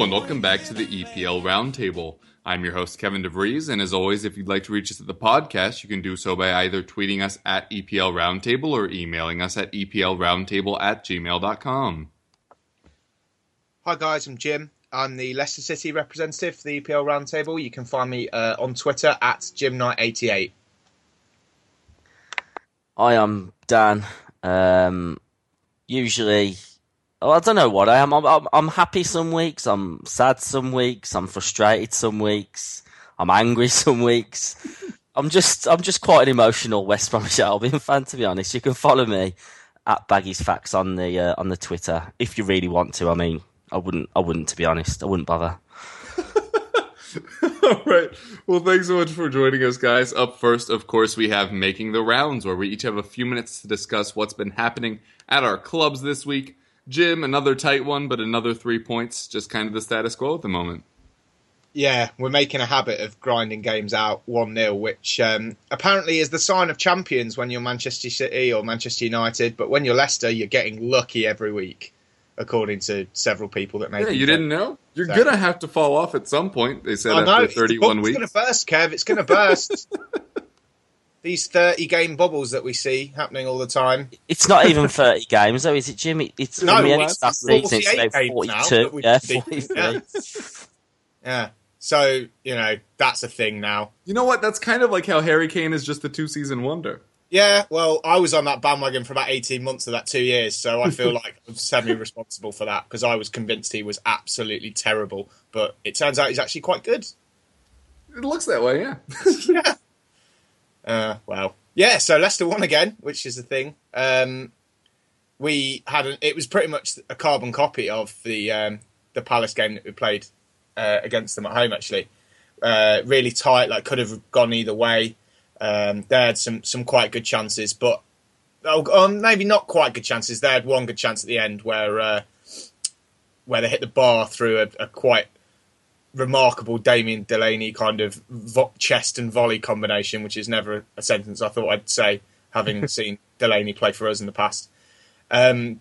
Hello and welcome back to the EPL Roundtable. I'm your host, Kevin DeVries, and as always, if you'd like to reach us at the podcast, you can do so by either tweeting us at EPL Roundtable or emailing us at EPLRoundtable at gmail.com. Hi guys, I'm Jim. I'm the Leicester City representative for the EPL Roundtable. You can find me uh, on Twitter at JimKnight88. Hi, I'm Dan. Um, usually, I don't know what I am. I'm, I'm, I'm happy some weeks. I'm sad some weeks. I'm frustrated some weeks. I'm angry some weeks. I'm just, I'm just quite an emotional West Bromwich Albion fan, to be honest. You can follow me at Baggies Facts on the uh, on the Twitter if you really want to. I mean, I wouldn't, I wouldn't, to be honest. I wouldn't bother. All right. Well, thanks so much for joining us, guys. Up first, of course, we have Making the Rounds, where we each have a few minutes to discuss what's been happening at our clubs this week. Jim, another tight one, but another three points, just kind of the status quo at the moment. Yeah, we're making a habit of grinding games out 1 0, which um, apparently is the sign of champions when you're Manchester City or Manchester United. But when you're Leicester, you're getting lucky every week, according to several people that made Yeah, you didn't know? You're So- going to have to fall off at some point, they said I know. after 31 weeks. It's going to burst, Kev. It's going to burst. These 30 game bubbles that we see happening all the time. It's not even 30 games, though, is it, Jim? It- It's No, from the it's of last season, it's 48 about games now 42. that we've yeah, 43. yeah. Yeah. So, you know, that's a thing now. You know what? That's kind of like how Harry Kane is just a two season wonder. Yeah, well, I was on that bandwagon for about 18 months of that two years, so I feel like I'm semi responsible for that because I was convinced he was absolutely terrible, but it turns out he's actually quite good. It looks that way, yeah. yeah. Uh, well, yeah, so Leicester won again, which is the thing. Um, we had an, it was pretty much a carbon copy of the um, the Palace game that we played uh, against them at home. Actually, uh, really tight, like could have gone either way. Um, they had some some quite good chances, but oh, um, maybe not quite good chances. They had one good chance at the end where uh, where they hit the bar through a, a quite remarkable Damien Delaney kind of vo- chest and volley combination, which is never a sentence I thought I'd say, having seen Delaney play for us in the past. Um,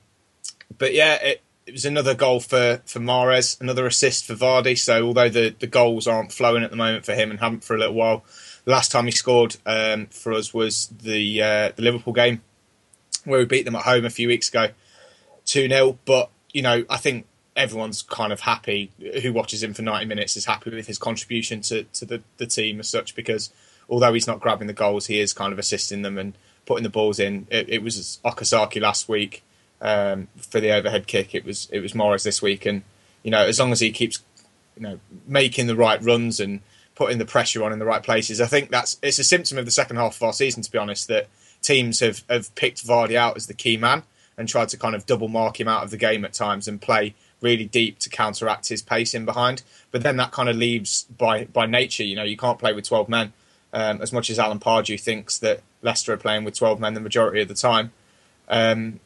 but yeah, it, it was another goal for, for Mahrez, another assist for Vardy. So although the, the goals aren't flowing at the moment for him and haven't for a little while, the last time he scored um, for us was the uh, the Liverpool game where we beat them at home a few weeks ago, two 0 But you know, I think everyone's kind of happy who watches him for 90 minutes is happy with his contribution to, to the, the team as such because although he's not grabbing the goals he is kind of assisting them and putting the balls in. It, it was Okazaki last week um, for the overhead kick. It was it was Mahrez this week. And you know as long as he keeps you know making the right runs and putting the pressure on in the right places I think that's it's a symptom of the second half of our season to be honest that teams have, have picked Vardy out as the key man and tried to kind of double mark him out of the game at times and play really deep to counteract his pace in behind. But then that kind of leaves by by nature, you know, you can't play with 12 men. Um, as much as Alan Pardew thinks that Leicester are playing with 12 men the majority of the time, um,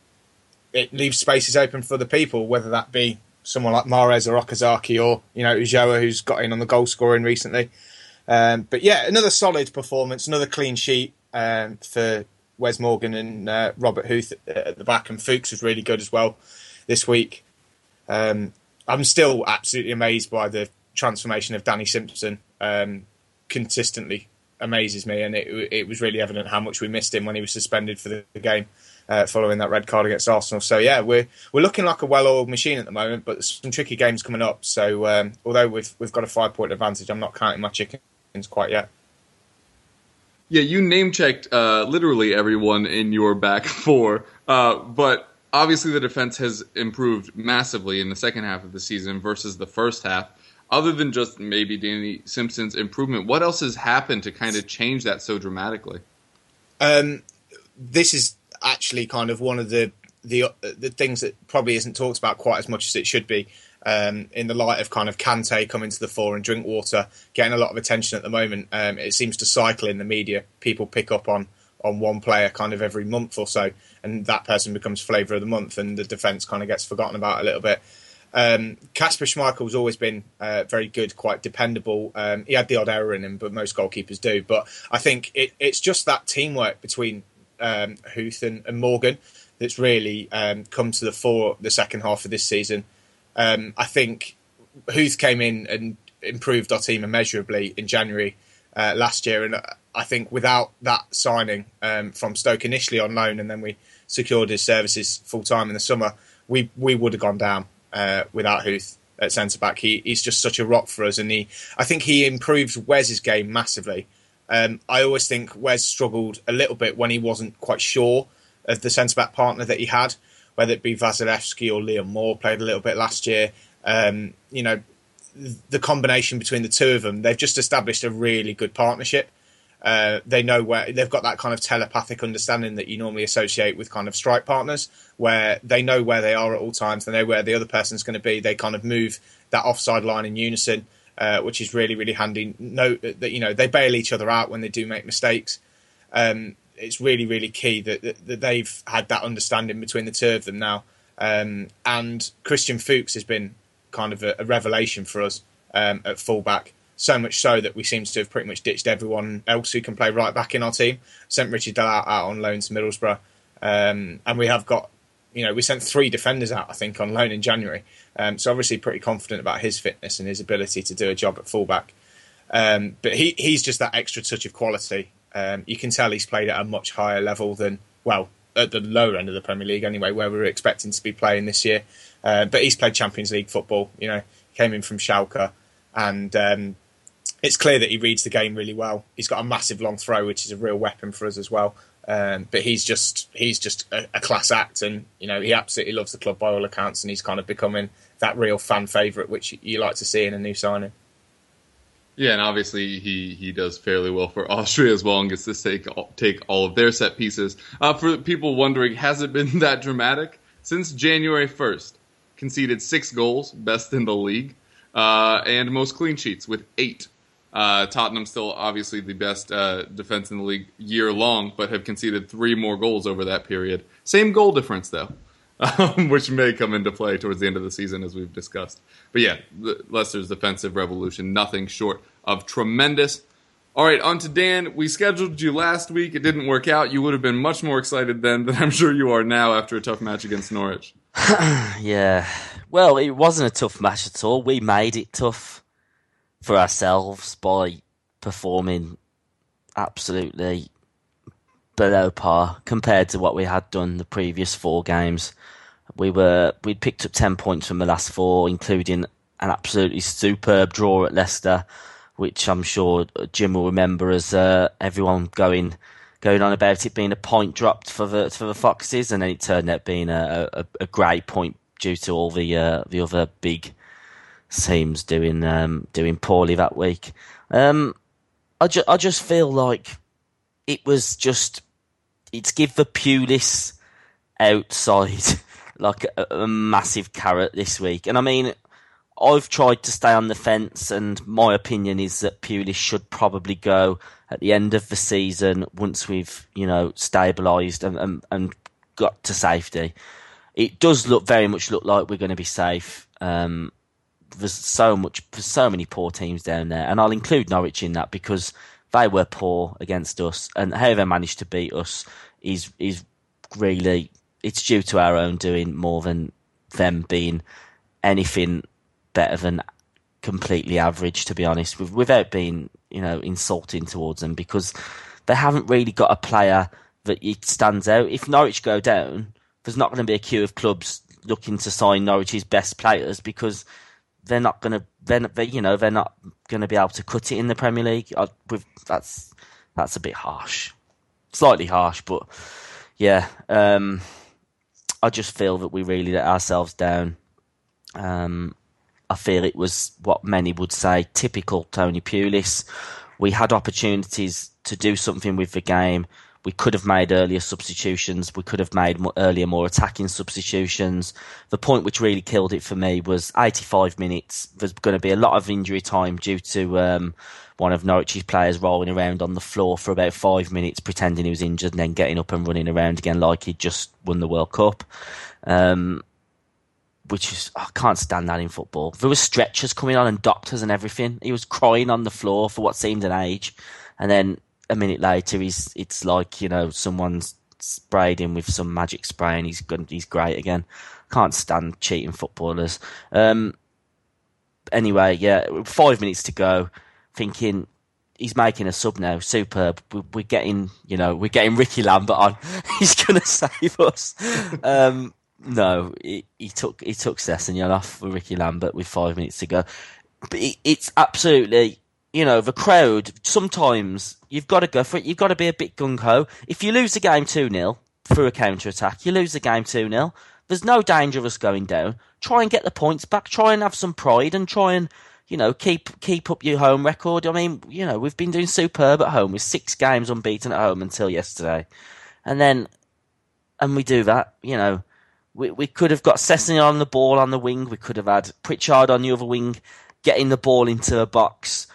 it leaves spaces open for the people, whether that be someone like Mahrez or Okazaki or, you know, Ulloa, who's got in on the goal scoring recently. Um, but yeah, another solid performance, another clean sheet um, for Wes Morgan and uh, Robert Huth at the back, and Fuchs was really good as well this week. Um, I'm still absolutely amazed by the transformation of Danny Simpson. Um, consistently amazes me, and it, it was really evident how much we missed him when he was suspended for the, game uh, following that red card against Arsenal. So yeah, we're we're looking like a well-oiled machine at the moment, but some tricky games coming up. So um, although we've we've got a five-point advantage, I'm not counting my chickens quite yet. Yeah, you name checked uh, literally everyone in your back four, uh, but obviously the defense has improved massively in the second half of the season versus the first half. Other than just maybe Danny Simpson's improvement, what else has happened to kind of change that so dramatically? Um, this is actually kind of one of the the the things that probably isn't talked about quite as much as it should be. Um, in the light of kind of Kante coming to the fore and Drinkwater getting a lot of attention at the moment, um, it seems to cycle in the media. People pick up on on one player kind of every month or so, and that person becomes flavour of the month, and the defence kind of gets forgotten about a little bit. Um, Kasper Schmeichel's always been uh, very good, quite dependable. Um, he had the odd error in him, but most goalkeepers do. But I think it, it's just that teamwork between um, Huth and, and Morgan that's really um, come to the fore the second half of this season. Um, I think Huth came in and improved our team immeasurably in January uh, last year, and I think without that signing um, from Stoke initially on loan, and then we secured his services full time in the summer, we we would have gone down uh, without Huth at centre back. He, he's just such a rock for us, and he I think he improved Wes's game massively. Um, I always think Wes struggled a little bit when he wasn't quite sure of the centre back partner that he had, whether it be Wasilewski or Liam Moore played a little bit last year. Um, you know, the combination between the two of them, they've just established a really good partnership. Uh, they know where they've got that kind of telepathic understanding that you normally associate with kind of strike partners, where they know where they are at all times, they know where the other person's going to be. They kind of move that offside line in unison, uh, which is really really handy. Note that you know they bail each other out when they do make mistakes. Um, it's really really key that, that, that, they've had that understanding between the two of them now. Um, and Christian Fuchs has been kind of a, a revelation for us um, at fullback so much so that we seem to have pretty much ditched everyone else who can play right back in our team. Sent Ritchie De Laet out, out on loan to Middlesbrough, um, and we have got, you know, we sent three defenders out, I think, on loan in January. Um, so obviously pretty confident about his fitness and his ability to do a job at fullback. Um, but he, he's just that extra touch of quality. Um, you can tell he's played at a much higher level than, well, at the lower end of the Premier League anyway, where we were expecting to be playing this year. Uh, but he's played Champions League football. You know, came in from Schalke, and um, it's clear that he reads the game really well. He's got a massive long throw, which is a real weapon for us as well. Um, but he's just he's just a, a, class act, and you know he absolutely loves the club by all accounts, and he's kind of becoming that real fan favourite, which you like to see in a new signing. Yeah, and obviously he, he does fairly well for Austria as well, and gets to take take all of their set pieces. Uh, for people wondering, has it been that dramatic since January first? Conceded six goals, best in the league, uh, and most clean sheets with eight uh, Tottenham still obviously the best uh, defense in the league year long, but have conceded three more goals over that period. Same goal difference though, um, which may come into play towards the end of the season as we've discussed. But yeah, Leicester's defensive revolution, nothing short of tremendous. All right, on to Dan. We scheduled you last week. It didn't work out. You would have been much more excited then than I'm sure you are now after a tough match against Norwich. yeah. Well, it wasn't a tough match at all. We made it tough for ourselves by performing absolutely below par compared to what we had done the previous four games. We were we'd picked up ten points from the last four, including an absolutely superb draw at Leicester, which I'm sure Jim will remember as uh, everyone going going on about it being a point dropped for the for the Foxes, and then it turned out being a, a, a great point due to all the uh, the other big teams doing um, doing poorly that week. Um, I, ju- I just feel like it was just it's give the Pulis outside like a, a, massive carrot this week, and I mean. I've tried to stay on the fence, and my opinion is that Pulis should probably go at the end of the season once we've, you know, stabilised and, and, and got to safety. It does look very much look like we're going to be safe. Um, there's so much, there's so many poor teams down there, and I'll include Norwich in that because they were poor against us, and how they managed to beat us is is really it's due to our own doing more than them being anything better than completely average, to be honest, without being you know insulting towards them because they haven't really got a player that stands out. If Norwich go down, there's not going to be a queue of clubs looking to sign Norwich's best players because they're not going to, they're, they, you know, they're not going to be able to cut it in the Premier League. I, with, that's that's a bit harsh, slightly harsh, but yeah, um, I just feel that we really let ourselves down. Um, I feel it was what many would say typical Tony Pulis. We had opportunities to do something with the game we could have made earlier substitutions. We could have made more, earlier, more attacking substitutions. The point which really killed it for me was 85 minutes. There's going to be a lot of injury time due to um, one of Norwich's players rolling around on the floor for about five minutes, pretending he was injured, and then getting up and running around again like he'd just won the World Cup. Um, which is I can't stand that in football. There was stretchers coming on and doctors and everything. He was crying on the floor for what seemed an age, and then a minute later, he's it's like you know someone's sprayed him with some magic spray and he's good, he's great again. Can't stand cheating footballers. Um, anyway, yeah, five minutes to go, thinking he's making a sub now. Superb. We're getting, you know, we're getting Ricky Lambert on. he's going to save us. Um, no, he, he, took he took Sessegnon off for Ricky Lambert with five minutes to go. But it, it's absolutely, you know, the crowd. Sometimes you've got to go for it. You've got to be a bit gung ho. If you lose the game two 0 through a counter attack, you lose the game two 0 There's no danger of us going down. Try and get the points back. Try and have some pride and try and you know, keep keep up your home record. I mean, you know, we've been doing superb at home with six games unbeaten at home until yesterday, and then and we do that. You know, we we could have got Sessegnon on the ball on the wing. We could have had Pritchard on the other wing, getting the ball into a box.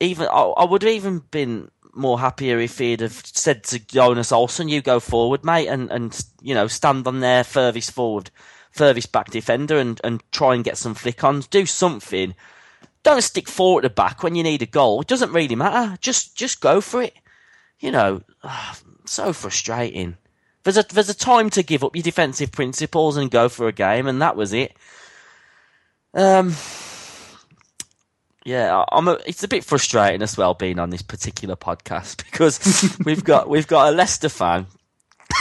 Even I, I would have even been more happier if he'd have said to Jonas Olsson, "You go forward, mate," and and you know stand on their furthest forward, furthest back defender, and and try and get some flick ons, do something don't stick four at the back when you need a goal. It doesn't really matter. Just just go for it. You know, so frustrating. There's a there's a time to give up your defensive principles and go for a game, and that was it. Um, yeah, I'm. A, it's a bit frustrating as well being on this particular podcast because we've got we've got a Leicester fan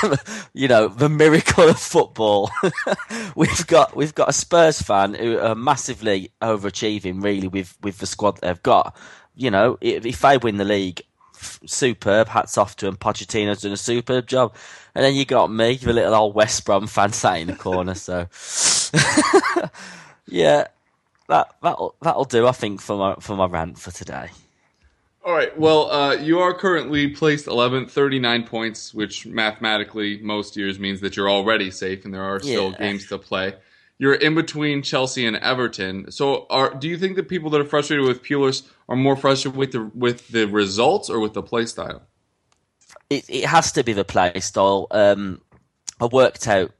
you know, the miracle of football. we've got we've got a Spurs fan who are massively overachieving, really, with with the squad they've got. You know, if, if they win the league, superb. Hats off to him. Pochettino's doing a superb job. And then you got me, the little old West Brom fan, sat in the corner. So, yeah, that that'll that'll do. I think for my for my rant for today. All right. Well, uh, you are currently placed 11th, 39 points, which mathematically most years means that you're already safe, and there are still yeah. games to play. You're in between Chelsea and Everton. So, are do you think that people that are frustrated with Pulis are more frustrated with the with the results or with the play style? It it has to be the play style. Um, I worked out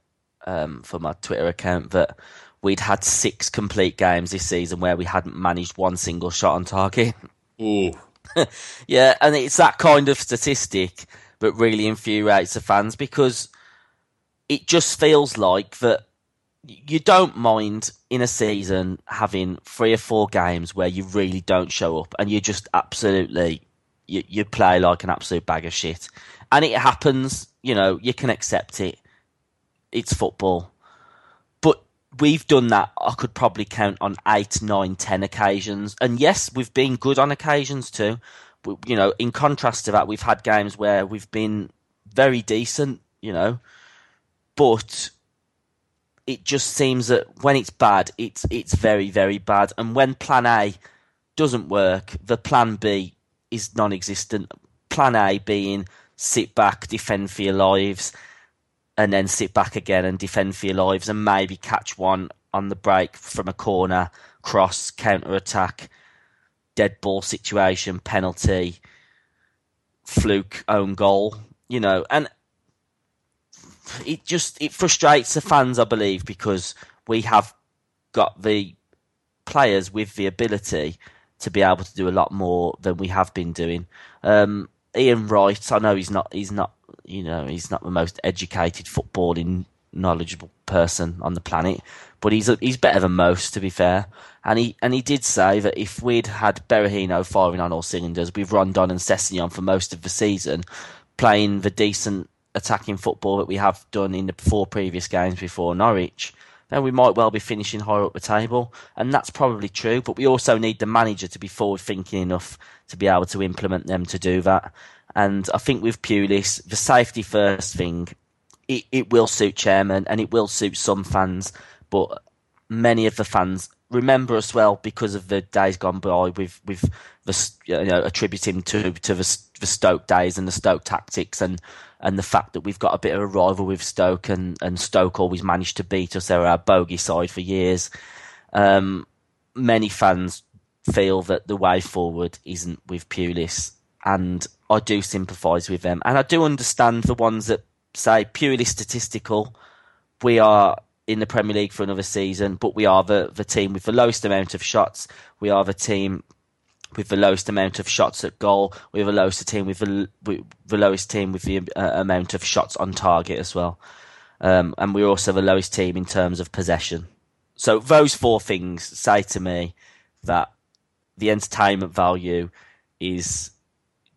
um, for my Twitter account that we'd had six complete games this season where we hadn't managed one single shot on target. Ooh. yeah, and it's that kind of statistic that really infuriates the fans because it just feels like that you don't mind in a season having three or four games where you really don't show up and you just absolutely you, you play like an absolute bag of shit. And it happens you know you can accept it. It's football. But we've done that i could probably count on eight nine ten occasions. And yes we've been good on occasions too. You know, in contrast to that, we've had games where we've been very decent, you know, but it just seems that when it's bad, it's it's very very bad, and when Plan A doesn't work, the Plan B is non-existent. Plan A being sit back, defend for your lives, and then sit back again and defend for your lives, and maybe catch one on the break from a corner, cross, counter attack dead ball situation, penalty, fluke, own goal, you know, and it just it frustrates the fans, I believe, because we have got the players with the ability to be able to do a lot more than we have been doing. Um, Ian Wright, I know he's not he's not you know he's not the most educated footballing knowledgeable person on the planet, but he's he's better than most to be fair. And he and he did say that if we'd had Berahino firing on all cylinders, with Rondon and Sessegnon for most of the season, playing the decent attacking football that we have done in the four previous games before Norwich, then we might well be finishing higher up the table. And that's probably true, but we also need the manager to be forward thinking enough to be able to implement them to do that. And I think with Pulis, the safety first thing, it, it will suit chairman and it will suit some fans, but many of the fans remember us well because of the days gone by with with the you know attributing to to the, the Stoke days and the Stoke tactics and and the fact that we've got a bit of a rival with Stoke and and Stoke always managed to beat us. They were our bogey side for years. Um, many fans feel that the way forward isn't with Pulis, and I do sympathise with them, and I do understand the ones that say purely statistical. We are in the Premier League for another season, but we are the, the team with the lowest amount of shots. We are the team with the lowest amount of shots at goal. We're the lowest team with the, with the lowest team with the uh, amount of shots on target as well. Um, and we're also the lowest team in terms of possession. So those four things say to me that the entertainment value is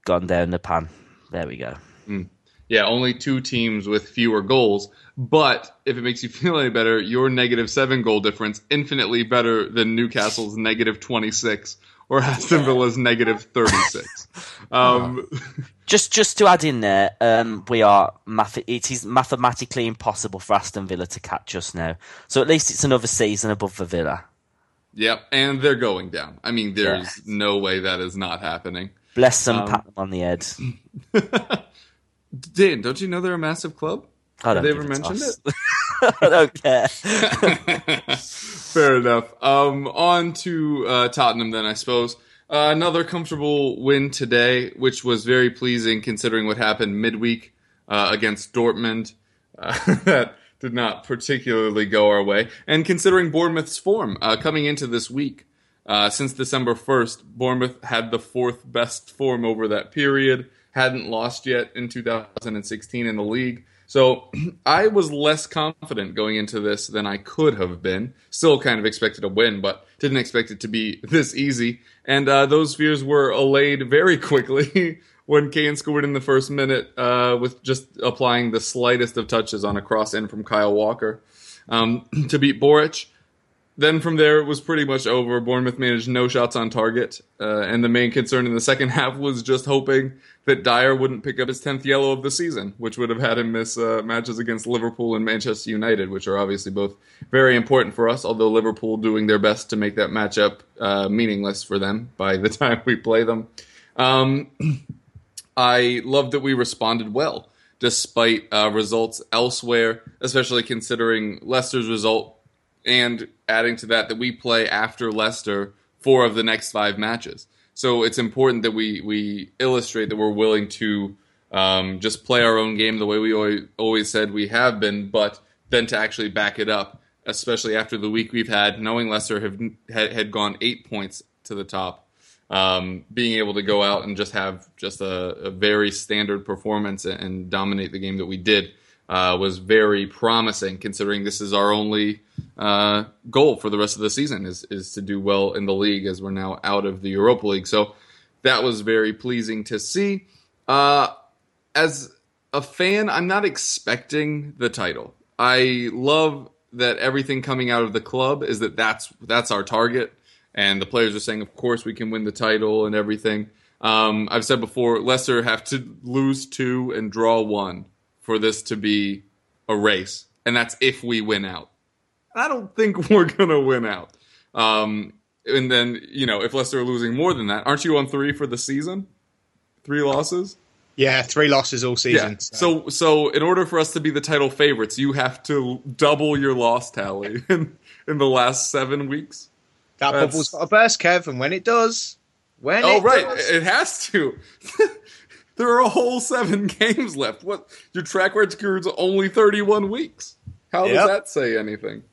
gone down the pan. There we go. Yeah, only two teams with fewer goals. But if it makes you feel any better, your negative seven goal difference infinitely better than Newcastle's negative twenty six or Aston Villa's negative thirty six. Um, Just just to add in there, um, we are math- it is mathematically impossible for Aston Villa to catch us now. So at least it's another season above the Villa. yep, and they're going down. I mean, there's no way that is not happening. Bless them, Um, pat them on the head. Dan, don't you know they're a massive club? I don't Have they ever mentioned toss. I don't care. Fair enough. Um, on to uh, Tottenham then, I suppose. Uh, another comfortable win today, which was very pleasing considering what happened midweek uh, against Dortmund. Uh, that did not particularly go our way. And considering Bournemouth's form uh, coming into this week, uh, since December 1st, Bournemouth had the fourth best form over that period, hadn't lost yet in 2016 in the league. So I was less confident going into this than I could have been. Still kind of expected a win, but didn't expect it to be this easy. And uh, those fears were allayed very quickly when Kane scored in the first minute uh, with just applying the slightest of touches on a cross in from Kyle Walker um, to beat Boruc. Then from there, it was pretty much over. Bournemouth managed no shots on target, uh, and the main concern in the second half was just hoping that Dier wouldn't pick up his 10th yellow of the season, which would have had him miss uh, matches against Liverpool and Manchester United, which are obviously both very important for us, although Liverpool doing their best to make that matchup uh, meaningless for them by the time we play them. Um, I love that we responded well despite uh, results elsewhere, especially considering Leicester's result and adding to that that we play after Leicester four of the next five matches. So it's important that we we illustrate that we're willing to um, just play our own game the way we always, said we have been, but then to actually back it up, especially after the week we've had, knowing Leicester have had, gone eight points to the top. Um, being able to go out and just have just a, a very standard performance and, and dominate the game that we did uh, was very promising, considering this is our only uh, goal for the rest of the season is is to do well in the league as we're now out of the Europa League. So that was very pleasing to see. Uh, as a fan, I'm not expecting the title. I love that everything coming out of the club is that that's that's our target, and the players are saying, of course, we can win the title and everything. Um, I've said before, Leicester have to lose two and draw one for this to be a race, and that's if we win out. I don't think we're gonna win out. Um, and then you know, if Leicester are losing more than that, aren't you on three for the season? Three losses. Yeah, three losses all season. Yeah. So, so in order for us to be the title favorites, you have to double your loss tally in, in the last seven weeks. that that's- bubble's got a burst, Kev, and when it does, when Oh, it right, does- it has to. there are a whole seven games left. What your track record's only thirty-one weeks. How Yep. does that say anything?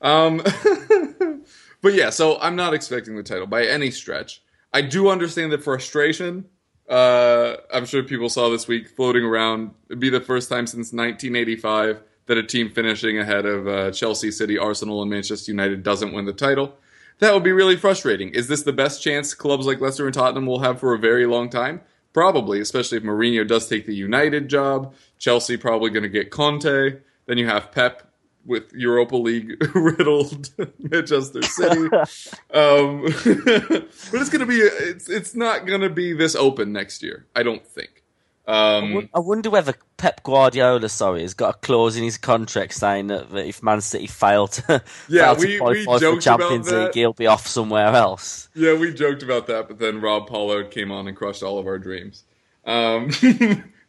Um, but yeah, so I'm not expecting the title by any stretch. I do understand the frustration. Uh, I'm sure people saw this week floating around. It'd be the first time since 1985 that a team finishing ahead of uh, Chelsea, City, Arsenal, and Manchester United doesn't win the title. That would be really frustrating. Is this the best chance clubs like Leicester and Tottenham will have for a very long time? Probably, especially if Mourinho does take the United job. Chelsea probably going to get Conte. Then you have Pep with Europa League riddled Manchester City. um, but it's going to be it's it's not going to be this open next year. I don't think. Um, I wonder whether Pep Guardiola, sorry, has got a clause in his contract saying that, if Man City fail to, Yeah, fail to we- we for joked Champions. League, he'll be off somewhere else. Yeah, we joked about that, but then Rob Pollard came on and crushed all of our dreams. Um,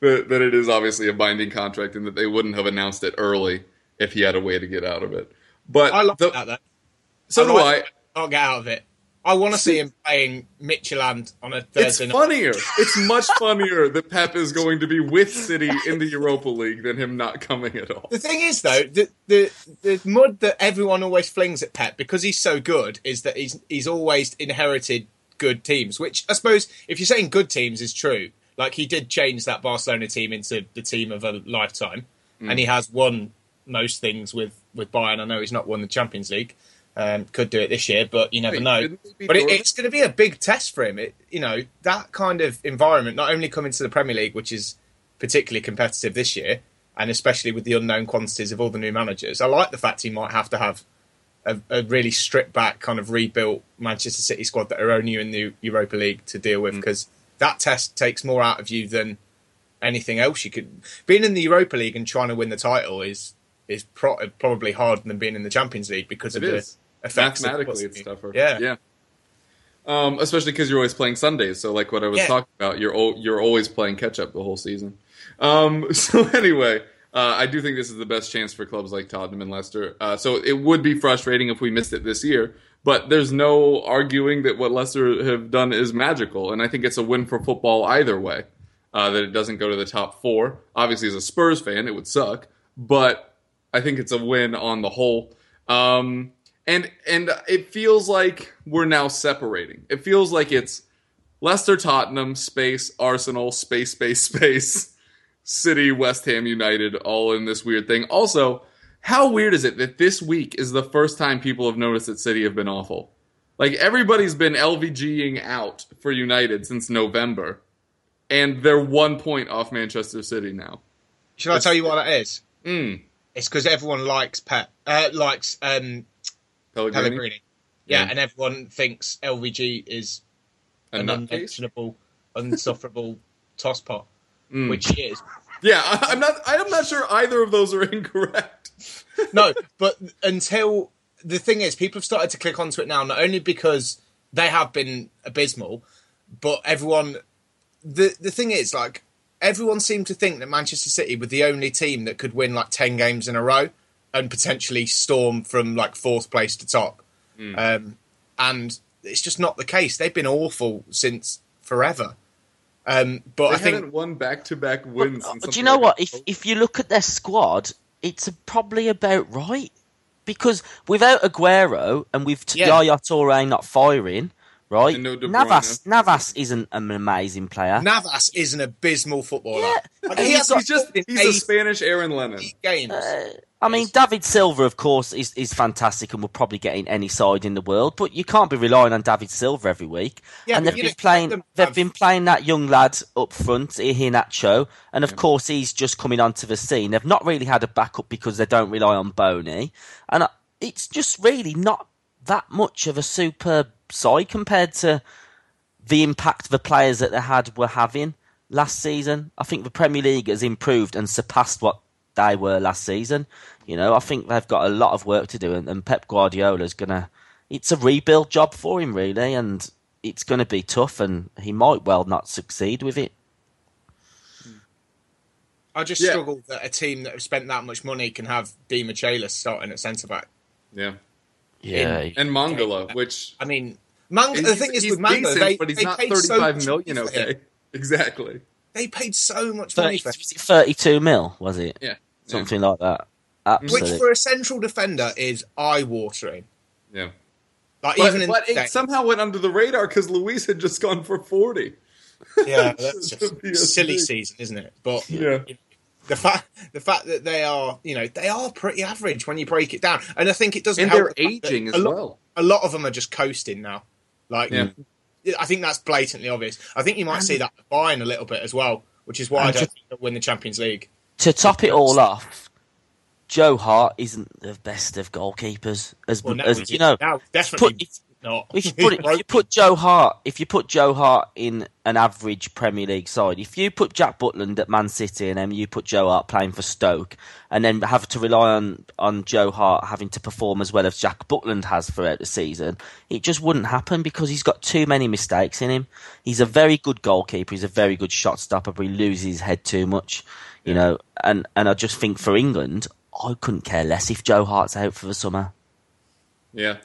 that, that it is obviously a binding contract and that they wouldn't have announced it early if he had a way to get out of it. But I like the- that though. so do I. I'll get out of it. I want to see him playing Midtjylland on a It's Thursday night. funnier. It's much funnier that Pep is going to be with City in the Europa League than him not coming at all. The thing is, though, the, the the mud that everyone always flings at Pep because he's so good is that he's he's always inherited good teams. Which I suppose, if you're saying good teams, is true. Like he did change that Barcelona team into the team of a lifetime, and mm. he has won most things with with Bayern. I know he's not won the Champions League, Um, could do it this year, but you never Wait, know. didn't they beat But it, it's going to be a big test for him. It, you know, that kind of environment, not only coming to the Premier League, which is particularly competitive this year, and especially with the unknown quantities of all the new managers. I like the fact he might have to have a, a really stripped back, kind of rebuilt Manchester City squad that are only in the Europa League to deal Mm. with, because that test takes more out of you than anything else you could. Being in the Europa League and trying to win the title is is pro- probably harder than being in the Champions League because It of is. the effects. of Mathematically, it's tougher. Yeah. yeah. Um, especially because you're always playing Sundays. So, like what I was Yeah. talking about, you're al- you're always playing catch up the whole season. Um, so anyway, uh, I do think this is the best chance for clubs like Tottenham and Leicester. Uh, so it would be frustrating if we missed it this year. But there's no arguing that what Leicester have done is magical, and I think it's a win for football either way. Uh, that it doesn't go to the top four. Obviously, as a Spurs fan, it would suck, but I think it's a win on the whole. Um, and and it feels like we're now separating. It feels like it's Leicester, Tottenham, space, Arsenal, space, space, space, City, West Ham United, all in this weird thing. Also, how weird is it that this week is the first time people have noticed that City have been awful? Like everybody's been LVGing out for United since November, and they're one point off Manchester City now. Shall I tell you what that is? Mm. It's because everyone likes Pep, uh, likes um, Pellegrini, Pellegrini. Yeah, Yeah. and everyone thinks LVG is a an unmentionable, unsufferable tosspot, Mm. which he is. Yeah, I, I'm not. I'm not sure either of those are incorrect. No, but until the thing is, people have started to click onto it now, not only because they have been abysmal, but everyone. The the thing is, like, everyone seemed to think that Manchester City were the only team that could win like ten games in a row and potentially storm from like fourth place to top. Um, and it's just not the case. They've been awful since forever. Um, but They I think haven't won back-to-back wins. But, uh, do you know like what? that. If if you look at their squad, it's probably about right. Because without Aguero and with Yeah. Yaya Toure not firing, right? No Navas Navas isn't an amazing player. Navas is an abysmal footballer. Yeah. Like, he he's has got- he's just he's a Spanish Aaron Lennon. games. Uh, I mean, David Silva, of course, is, is fantastic and will probably get in any side in the world. But you can't be relying on David Silva every week. Yeah, and they've been playing. them They've have- been playing that young lad up front, Iheanacho, and of course he's just coming onto the scene. They've not really had a backup because they don't rely on Bony, and uh, it's just really not that much of a superb side compared to the impact the players that they had were having last season. I think the Premier League has improved and surpassed what they were last season. You know, I think they've got a lot of work to do, and, and Pep Guardiola's gonna. It's a rebuild job for him, really, and it's going to be tough, and he might well not succeed with it. I just Yeah. struggle that a team that have spent that much money can have Demichelis starting at centre back. Yeah, Yeah, and Mangala, which I mean, Manga, the thing is he's with Manga, decent, they, but he's they not paid so thirty-five much million. money for him. Okay, exactly. They paid so much money for him. was it 32 mil, was it? Yeah, Something like that. Which for a central defender is eye watering. yeah. Like But, even in but it somehow went under the radar because Luiz had just gone for forty. yeah, that's just PSG. silly season, isn't it? But Yeah. The fact the fact that they are, you know, they are pretty average when you break it down, and I think it doesn't And help they're the fact that aging a as lot, well. A lot of them are just coasting now. Like, Yeah. I think that's blatantly obvious. I think you might see that buying a little bit as well, which is why I don't just- think they'll win the Champions League. to top it all off, Joe Hart isn't the best of goalkeepers. As, Well, now as you know, now definitely put- not. if you put it, if you put Joe Hart, if you put Joe Hart in an average Premier League side, if you put Jack Butland at Man City and then you put Joe Hart playing for Stoke, and then have to rely on on Joe Hart having to perform as well as Jack Butland has throughout the season, it just wouldn't happen because he's got too many mistakes in him. He's a very good goalkeeper. He's a very good shot stopper, but he loses his head too much, you know. And and I just think for England, I couldn't care less if Joe Hart's out for the summer. Yeah,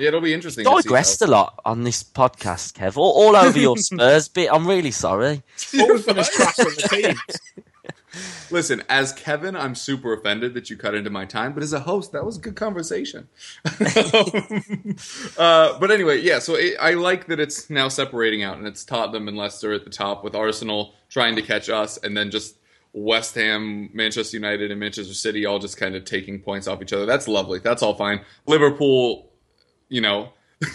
yeah. It'll be interesting. to see digressed how- a lot on this podcast, Kev. All, all over your Spurs bit. I'm really sorry. always been as trash on the team. Listen, as Kevin, I'm super offended that you cut into my time, but as a host, that was a good conversation. uh, but anyway, yeah, so it, I like that it's now separating out, and it's Tottenham and Leicester at the top, with Arsenal trying to catch us, and then just West Ham, Manchester United, and Manchester City all just kind of taking points off each other. That's lovely. That's all fine. Liverpool you know,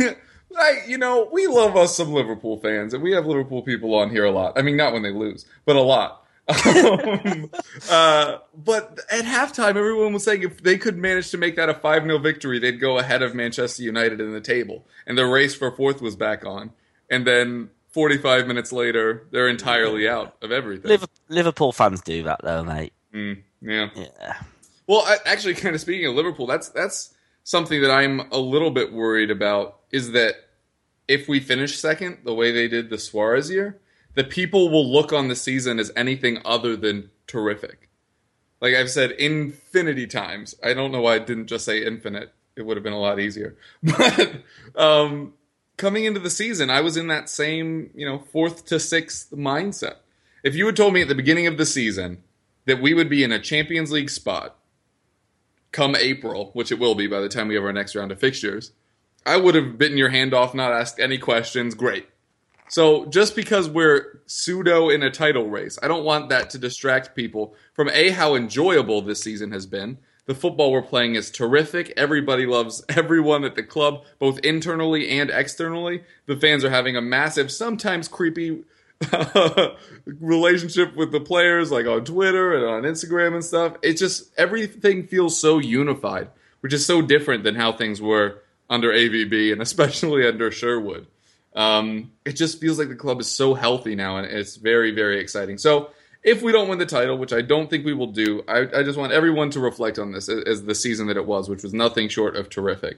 I, you know, we love us some Liverpool fans, and we have Liverpool people on here a lot. I mean, not when they lose, but a lot. um, uh, but at halftime, everyone was saying if they could manage to make that a 5 0 victory, they'd go ahead of Manchester United in the table. And the race for fourth was back on. And then 45 minutes later, they're entirely out of everything. Liverpool fans do that, though, mate. Mm, yeah. Yeah. Well, I, actually, kind of speaking of Liverpool, that's that's something that I'm a little bit worried about. Is that if we finish second, the way they did the Suarez year, the people will look on the season as anything other than terrific. Like I've said infinity times. I don't know why I didn't just say infinite. It would have been a lot easier. But um, coming into the season, I was in that same, you know, fourth to sixth mindset. If you had told me at the beginning of the season that we would be in a Champions League spot come April, which it will be by the time we have our next round of fixtures, I would have bitten your hand off, not asked any questions. Great. So just because we're pseudo in a title race, I don't want that to distract people from A, how enjoyable this season has been. The football we're playing is terrific. Everybody loves everyone at the club, both internally and externally. The fans are having a massive, sometimes creepy relationship with the players, like on Twitter and on Instagram and stuff. It's just everything feels so unified, which is so different than how things were under AVB and especially under Sherwood. Um, it just feels like the club is so healthy now, and it's very, very exciting. So, if we don't win the title, which I don't think we will do, I, I just want everyone to reflect on this as, as the season that it was, which was nothing short of terrific.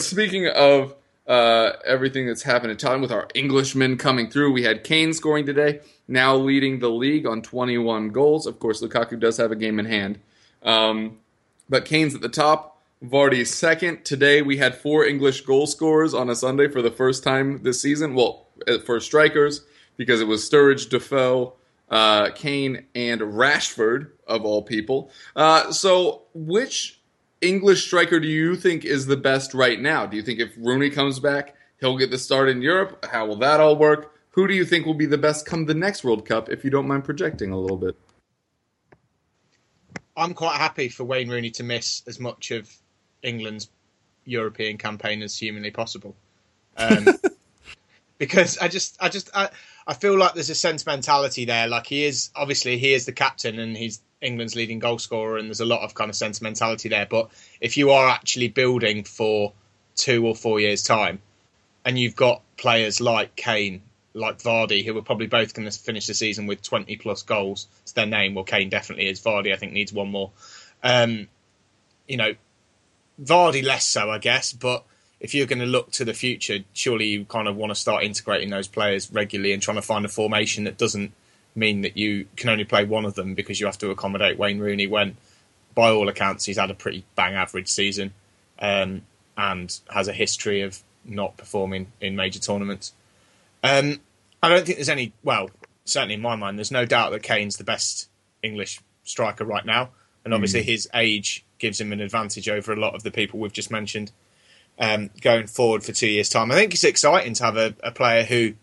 Speaking of uh, everything that's happened in Tottenham with our Englishmen coming through, we had Kane scoring today, now leading the league on 21 goals. Of course, Lukaku does have a game in hand. Um, but Kane's at the top, Vardy's second. Today we had four English goal scorers on a Sunday for the first time this season. Well, uh, for strikers, because it was Sturridge, Defoe, uh, Kane, and Rashford, of all people. Uh, so, which English striker do you think is the best right now? Do you think if Rooney comes back, he'll get the start in Europe? How will that all work? Who do you think will be the best come the next World Cup, if you don't mind projecting a little bit? I'm quite happy for Wayne Rooney to miss as much of England's European campaign as humanly possible. Um, because I just, I just, I, I feel like there's a sentimentality there. Like he is, obviously, he is the captain and he's England's leading goal scorer, and there's a lot of kind of sentimentality there. But if you are actually building for two or four years' time, and you've got players like Kane, like Vardy, who are probably both going to finish the season with 20 plus goals to their name. Well, Kane definitely is. Vardy, I think, needs one more. Um, you know, Vardy less so, I guess. But if you're going to look to the future, surely you kind of want to start integrating those players regularly and trying to find a formation that doesn't mean that you can only play one of them because you have to accommodate Wayne Rooney when, by all accounts, he's had a pretty bang average season um, and has a history of not performing in major tournaments. Um, I don't think there's any, well, certainly in my mind, there's no doubt that Kane's the best English striker right now. And obviously, his age gives him an advantage over a lot of the people we've just mentioned um, going forward for two years' time. I think it's exciting to have a, a player who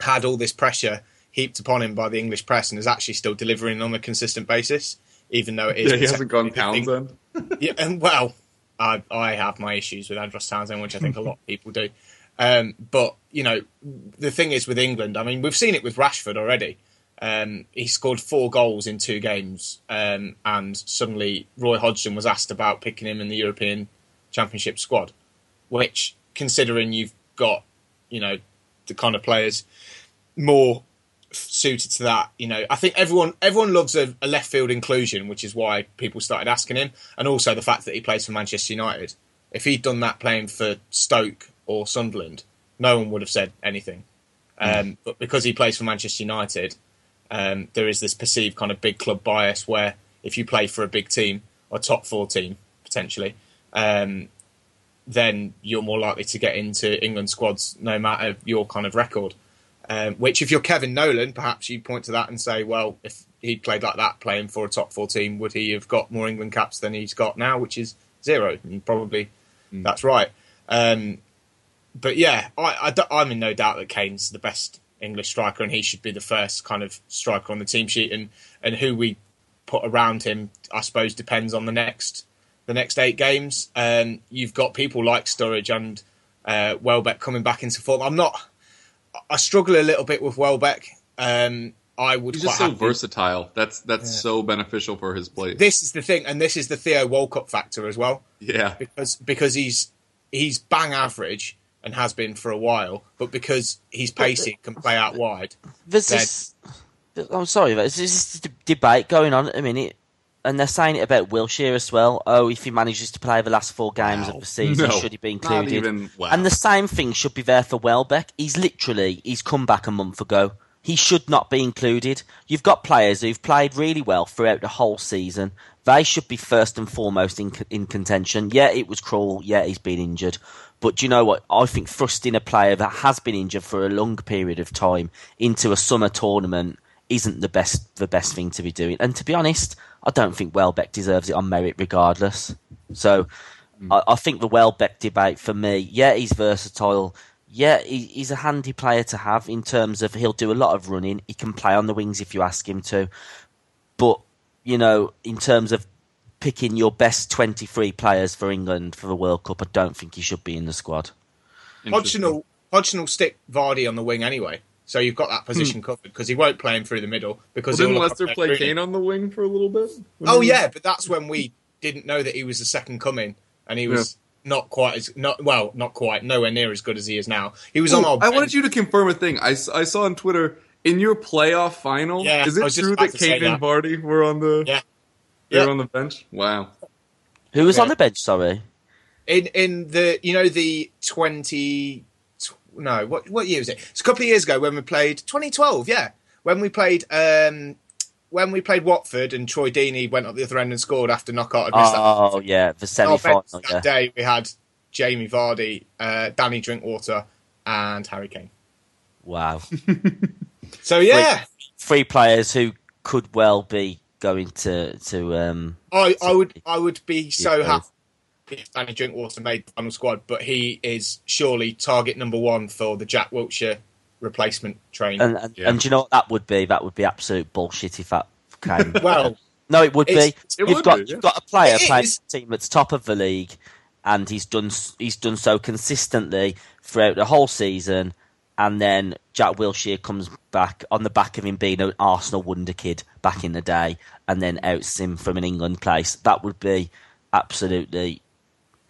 had all this pressure heaped upon him by the English press and is actually still delivering on a consistent basis, even though it is. Yeah, he hasn't gone technically the thing- Townsend. yeah, and well, I I have my issues with Andros Townsend, which I think a lot of people do. Um, but you know, the thing is with England, I mean, we've seen it with Rashford already. Um, he scored four goals in two games, um, and suddenly Roy Hodgson was asked about picking him in the European Championship squad, which, considering you've got, you know, the kind of players more suited to that. You know, I think everyone everyone loves a, a, left field inclusion, which is why people started asking him, and also the fact that he plays for Manchester United. If he'd done that playing for Stoke or Sunderland, no one would have said anything. Mm. Um, but because he plays for Manchester United, um, there is this perceived kind of big club bias where if you play for a big team or top four team potentially, um, then you're more likely to get into England squads no matter your kind of record. Um, which, if you're Kevin Nolan, perhaps you point to that and say, well, if he'd played like that playing for a top four team, would he have got more England caps than he's got now, which is zero? And probably mm. that's right. Um, but yeah, I, I, I'm in no doubt that Kane's the best English striker and he should be the first kind of striker on the team sheet. And, and who we put around him, I suppose, depends on the next the next eight games. Um, you've got people like Sturridge and uh, Welbeck coming back into form. I'm not I struggle a little bit with Welbeck. Um, I would. He's just so happy. versatile. That's that's yeah. so beneficial for his play. This is the thing, and this is the Theo Walcott factor as well. Yeah, because because he's he's bang average and has been for a while, but because he's pacey, can play out wide. There's this. I'm sorry, there's this debate going on at the minute and they're saying it about Wilshere as well. Oh, if he manages to play the last four games wow. of the season, no, should he be included? Even, wow. And the same thing should be there for Welbeck. He's literally he's come back a month ago. He should not be included. You've got players who've played really well throughout the whole season. They should be first and foremost in in contention. Yeah, it was cruel. Yeah, he's been injured. But do you know what? I think thrusting a player that has been injured for a long period of time into a summer tournament isn't the best the best thing to be doing. And to be honest, I don't think Welbeck deserves it on merit regardless. So mm. I, I, think the Welbeck debate for me, yeah, he's versatile. Yeah, he, he's a handy player to have in terms of he'll do a lot of running. He can play on the wings if you ask him to. But, you know, in terms of picking your best 23 players for England for the World Cup, I don't think he should be in the squad. Hodgson will, Hodgson will stick Vardy on the wing anyway. So you've got that position hmm. covered because he won't play him through the middle. Because well, didn't Leicester play Kane on the wing for a little bit? Oh yeah, but that's when we didn't know that he was the second coming, and he was yeah. not quite as not well, not quite, nowhere near as good as he is now. He was Ooh, on our. I wanted you to confirm a thing. I, I saw on Twitter in your playoff final. Yeah, is it true that Kane and Vardy were on the? Yeah, they were on the bench. Wow. Who was yeah. on the bench? Sorry. In in the you know the twenty no, what what year was it? It's a couple of years ago when we played 2012. Yeah, when we played um, when we played Watford and Troy Deeney went up the other end and scored after knockout. Oh yeah, the semi final. That yeah. day we had Jamie Vardy, uh, Danny Drinkwater, and Harry Kane. Wow. so yeah, three, three, players who could well be going to to. Um, I I would I would be so happy if Danny Drinkwater made the final squad, but he is surely target number one for the Jack Wilshere replacement train. And, and, yeah. and do you know what that would be? That would be absolute bullshit if that came. well, no, it would be. It you've would got be, yeah. you've got a player playing a team that's top of the league, and he's done he's done so consistently throughout the whole season. And then Jack Wilshere comes back on the back of him being an Arsenal wonder kid back in the day, and then outs him from an England place. That would be absolutely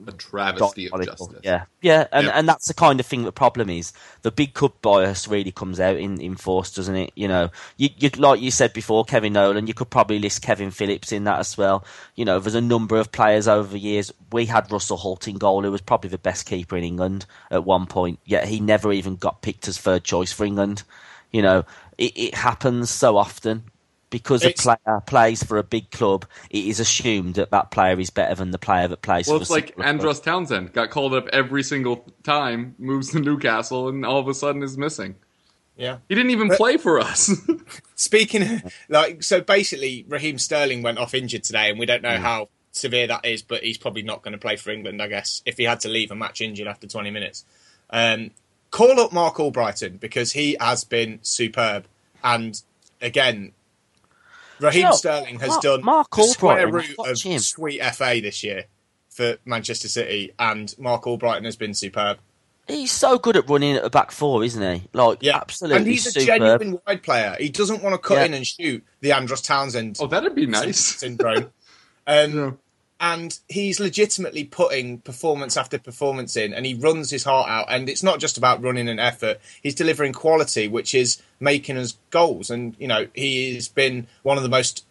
a travesty of justice. Yeah, yeah, and yep. and that's the kind of thing the problem is. The big cup bias really comes out in, in force, doesn't it? You know, you, you like you said before, Kevin Nolan. You could probably list Kevin Phillips in that as well. You know, there's a number of players over the years. We had Russell Hoult in goal, who was probably the best keeper in England at one point. Yet he never even got picked as third choice for England. You know, it, it happens so often because it's, a player plays for a big club, it is assumed that that player is better than the player that plays. Well, for it's like Andros Townsend got called up every single time, moves to Newcastle, and all of a sudden is missing. Yeah, he didn't even but, play for us. speaking of, like, so basically, Raheem Sterling went off injured today, and we don't know mm. how severe that is, but he's probably not going to play for England, I guess, if he had to leave a match injured after 20 minutes. Um, call up Marc Albrighton because he has been superb, and again, Raheem you know, Sterling has Mark, done Mark the square root of him. sweet FA this year for Manchester City, and Marc Albrighton has been superb. He's so good at running at the back four, isn't he? Like, Yeah, absolutely and he's a superb. genuine wide player. He doesn't want to cut Yeah. in and shoot the Andros Townsend Oh, that'd be nice. syndrome. Um, And he's legitimately putting performance after performance in, and he runs his heart out. And it's not just about running and effort; he's delivering quality, which is making us goals. And you know, he's been one of the most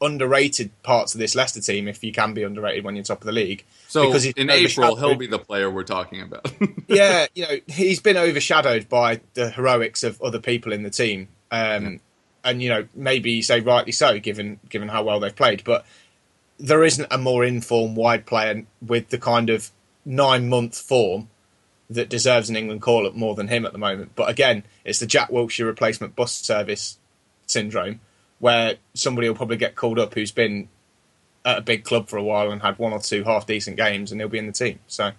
underrated parts of this Leicester team, if you can be underrated when you're top of the league. So Because in April, he'll be the player we're talking about. yeah, you know, he's been overshadowed by the heroics of other people in the team. Um, and you know, maybe you say rightly so, given given how well they've played. But there isn't a more informed wide player with the kind of nine month form that deserves an England call up more than him at the moment. But again, it's the Jack Wilshere replacement bus service syndrome, where somebody will probably get called up who's been at a big club for a while and had one or two half decent games, and he'll be in the team. So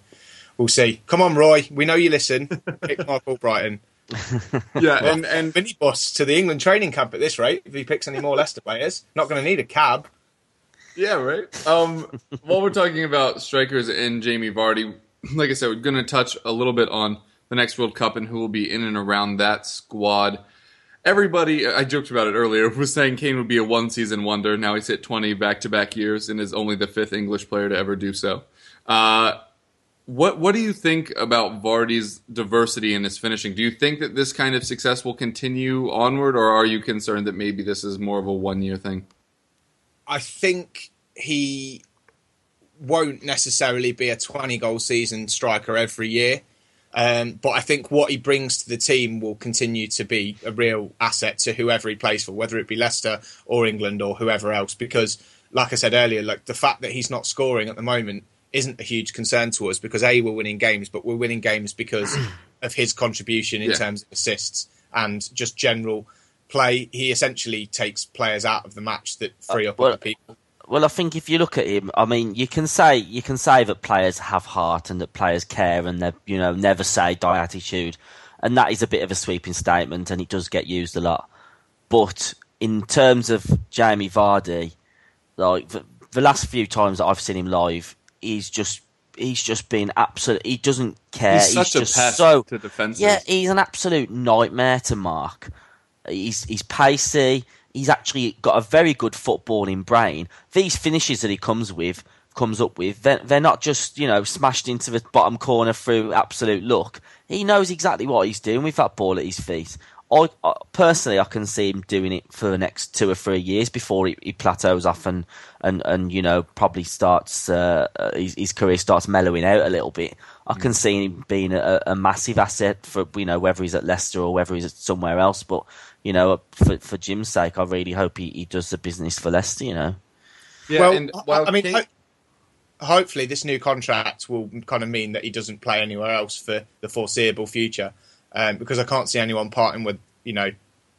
we'll see. Come on, Roy. We know you listen. Pick Michael Brighton. yeah, and and Minibus to the England training camp at this rate. If he picks any more Leicester players, not going to need a cab. Yeah, right. Um, while we're talking about strikers and Jamie Vardy, like I said, we're going to touch a little bit on the next World Cup and who will be in and around that squad. Everybody, I joked about it earlier, was saying Kane would be a one season wonder. Now he's hit 20 back to back years and is only the fifth English player to ever do so. Uh, what what do you think about Vardy's diversity in his finishing? Do you think that this kind of success will continue onward, or are you concerned that maybe this is more of a one year thing? I think he won't necessarily be a 20 goal season striker every year. Um, but I think what he brings to the team will continue to be a real asset to whoever he plays for, whether it be Leicester or England or whoever else. Because, like I said earlier, like the fact that he's not scoring at the moment isn't a huge concern to us because a we're winning games, but we're winning games because of his contribution in Yeah. terms of assists and just general play. He essentially takes players out of the match that free up well- other people. Well, I think if you look at him, I mean, you can say you can say that players have heart and that players care and they you know never say die attitude, and that is a bit of a sweeping statement and it does get used a lot. But in terms of Jamie Vardy, like the, the last few times that I've seen him live, he's just he's just been absolute. He doesn't care. He's such a just pest so to defenses. yeah, he's an absolute nightmare to mark. He's he's pacey. He's actually got a very good footballing brain. These finishes that he comes with, comes up with, they're, they're not just you know smashed into the bottom corner through absolute luck. He knows exactly what he's doing with that ball at his feet. I, I personally, I can see him doing it for the next two or three years before he, he plateaus off and, and, and you know probably starts uh, uh, his, his career starts mellowing out a little bit. I can see him being a, a massive asset for you know whether he's at Leicester or whether he's at somewhere else. But you know, for for Jim's sake, I really hope he, he does the business for Leicester. You know, Yeah, well, and I- I mean, Kane- ho- hopefully this new contract will kind of mean that he doesn't play anywhere else for the foreseeable future, um, because I can't see anyone parting with you know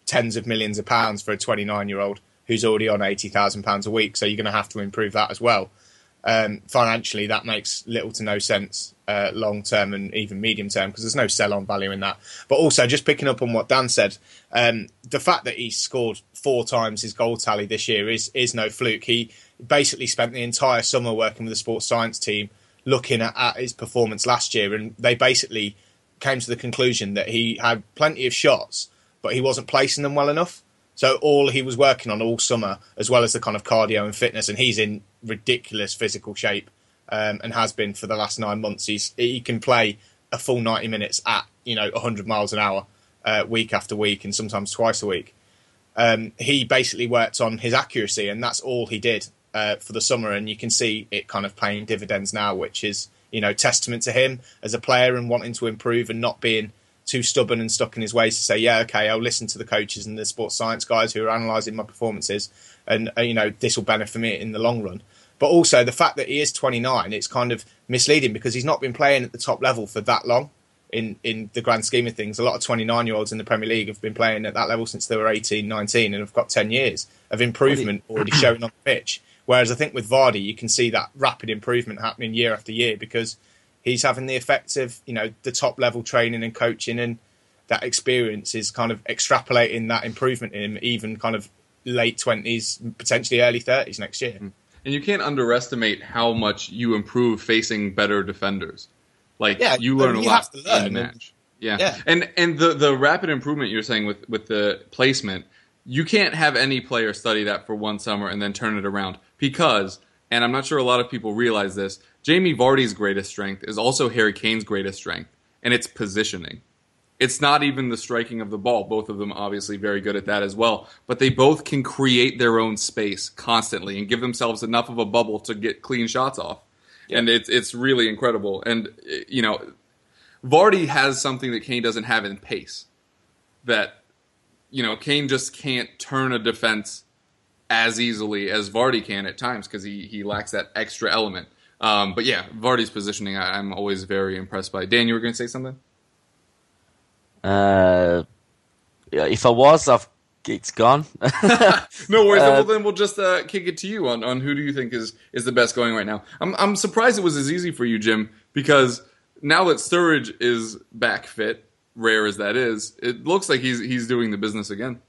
tens of millions of pounds for a 29 year old who's already on 80,000 pounds a week. So you're going to have to improve that as well. Um, financially, that makes little to no sense uh, long term and even medium term because there's no sell on value in that. But also, just picking up on what Dan said, um, the fact that he scored four times his goal tally this year is is no fluke. He basically spent the entire summer working with the sports science team, looking at, at his performance last year, and they basically came to the conclusion that he had plenty of shots, but he wasn't placing them well enough. So all he was working on all summer, as well as the kind of cardio and fitness, and he's in ridiculous physical shape um, and has been for the last nine months. He's he can play a full ninety minutes at you know hundred miles an hour uh, week after week, and sometimes twice a week. Um, he basically worked on his accuracy, and that's all he did uh, for the summer. And you can see it kind of paying dividends now, which is you know testament to him as a player and wanting to improve and not being too stubborn and stuck in his ways to say, yeah, okay, I'll listen to the coaches and the sports science guys who are analysing my performances, and uh, you know this will benefit me in the long run. But also the fact that he is 29, it's kind of misleading because he's not been playing at the top level for that long. In in the grand scheme of things, a lot of 29 year olds in the Premier League have been playing at that level since they were 18, 19, and have got 10 years of improvement already showing on the pitch. Whereas I think with Vardy, you can see that rapid improvement happening year after year because he's having the effects of you know the top level training and coaching and that experience is kind of extrapolating that improvement in him even kind of late 20s potentially early 30s next year hmm. And you can't underestimate how much you improve facing better defenders. Like Yeah, you learn a lot to learn, in the match. Yeah. Yeah. and and the the rapid improvement you're saying with with the placement, you can't have any player study that for one summer and then turn it around because, and I'm not sure a lot of people realize this. Jamie Vardy's greatest strength is also Harry Kane's greatest strength, and it's positioning. It's not even the striking of the ball. Both of them obviously very good at that as well. But they both can create their own space constantly and give themselves enough of a bubble to get clean shots off. And it's it's really incredible. And you know, Vardy has something that Kane doesn't have in pace. That you know, Kane just can't turn a defense as easily as Vardy can at times because he he lacks that extra element. Um, but yeah, Vardy's positioning I, I'm always very impressed by. Dan, you were going to say something? Uh, if I was, I've it's gone. No worries. Uh, well, then we'll just uh, kick it to you on, on who do you think is, is the best going right now. I'm I'm surprised it was as easy for you, Jim, because now that Sturridge is back fit, rare as that is, it looks like he's he's doing the business again.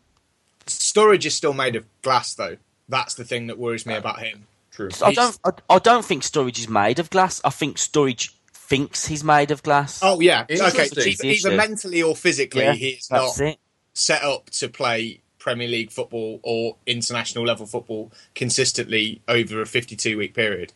Sturridge is still made of glass, though. That's the thing that worries me about him. True. I don't. I, I don't think Sturridge is made of glass. I think Sturridge thinks he's made of glass. Oh yeah, okay. Either, mentally or physically, yeah, he's not it. set up to play Premier League football or international level football consistently over a 52 week period.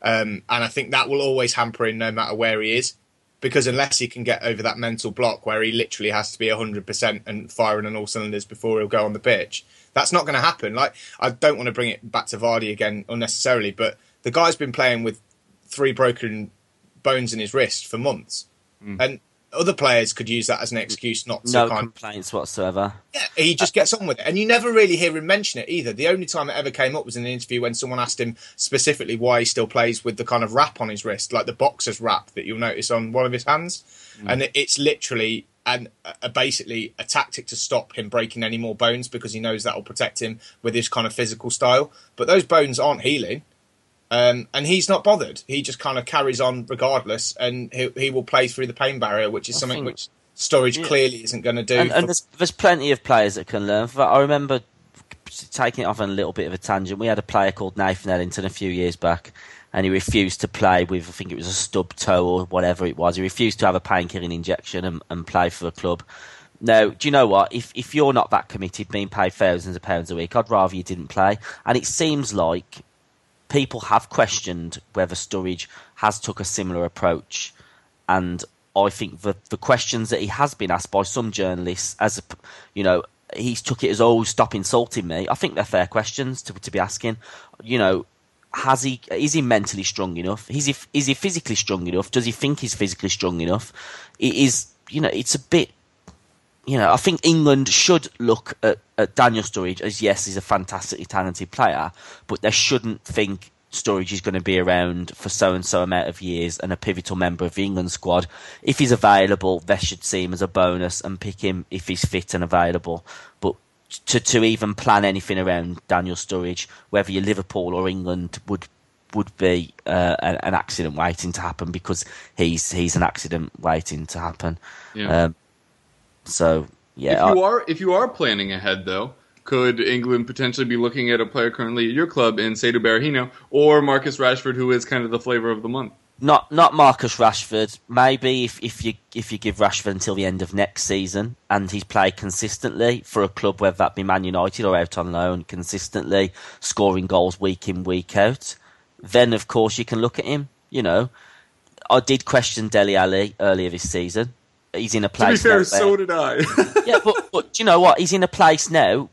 Um, and I think that will always hamper him no matter where he is. Because unless he can get over that mental block where he literally has to be 100% and firing on all cylinders before he'll go on the pitch, that's not going to happen. Like, I don't want to bring it back to Vardy again unnecessarily, but the guy's been playing with three broken bones in his wrist for months. Hmm. And other players could use that as an excuse not to No complaints whatsoever. yeah, he just gets on with it. And you never really hear him mention it either. The only time it ever came up was in an interview when someone asked him specifically why he still plays with the kind of wrap on his wrist, like the boxer's wrap that you'll notice on one of his hands. Hmm. And it's literally an, a, basically a tactic to stop him breaking any more bones because he knows that will protect him with his kind of physical style. But those bones aren't healing. Um, and he's not bothered. He just kind of carries on regardless, and he, he will play through the pain barrier, which is I something think- which Sturridge clearly isn't going to do. And, and there's, there's plenty of players that can learn. I remember taking it off on a little bit of a tangent. We had a player called Nathan Ellington a few years back, and he refused to play with, I think it was a stub toe or whatever it was. He refused to have a painkilling injection and, and play for a club. Now, do you know what? If if you're not that committed, being paid thousands of pounds a week, I'd rather you didn't play. And it seems like people have questioned whether Sturridge has took a similar approach, and I think the the questions that he has been asked by some journalists, as a, you know, he's took it as oh stop insulting me. I think they're fair questions to to be asking. You know, has he is he mentally strong enough? Is he is he physically strong enough? Does he think he's physically strong enough? It is you know it's a bit you know, I think England should look at, at Daniel Sturridge as yes, he's a fantastically talented player, but they shouldn't think Sturridge is going to be around for so and so amount of years and a pivotal member of the England squad. If he's available, they should see him as a bonus and pick him if he's fit and available. But to to even plan anything around Daniel Sturridge, whether you're Liverpool or England, would would be uh, an, an accident waiting to happen because he's he's an accident waiting to happen. Yeah. Um, so yeah, if you I- are if you are planning ahead though, could England potentially be looking at a player currently at your club in Saido Berahino or Marcus Rashford, who is kind of the flavor of the month? not not Marcus Rashford. Maybe if, if you if you give Rashford until the end of next season and he's played consistently for a club, whether that be Man United or out on loan, consistently scoring goals week in week out, then of course you can look at him. You know, I did question Dele Alli earlier this season. He's in a To be place. fair, now so did I. yeah, but, but do you know what? He's in a place now,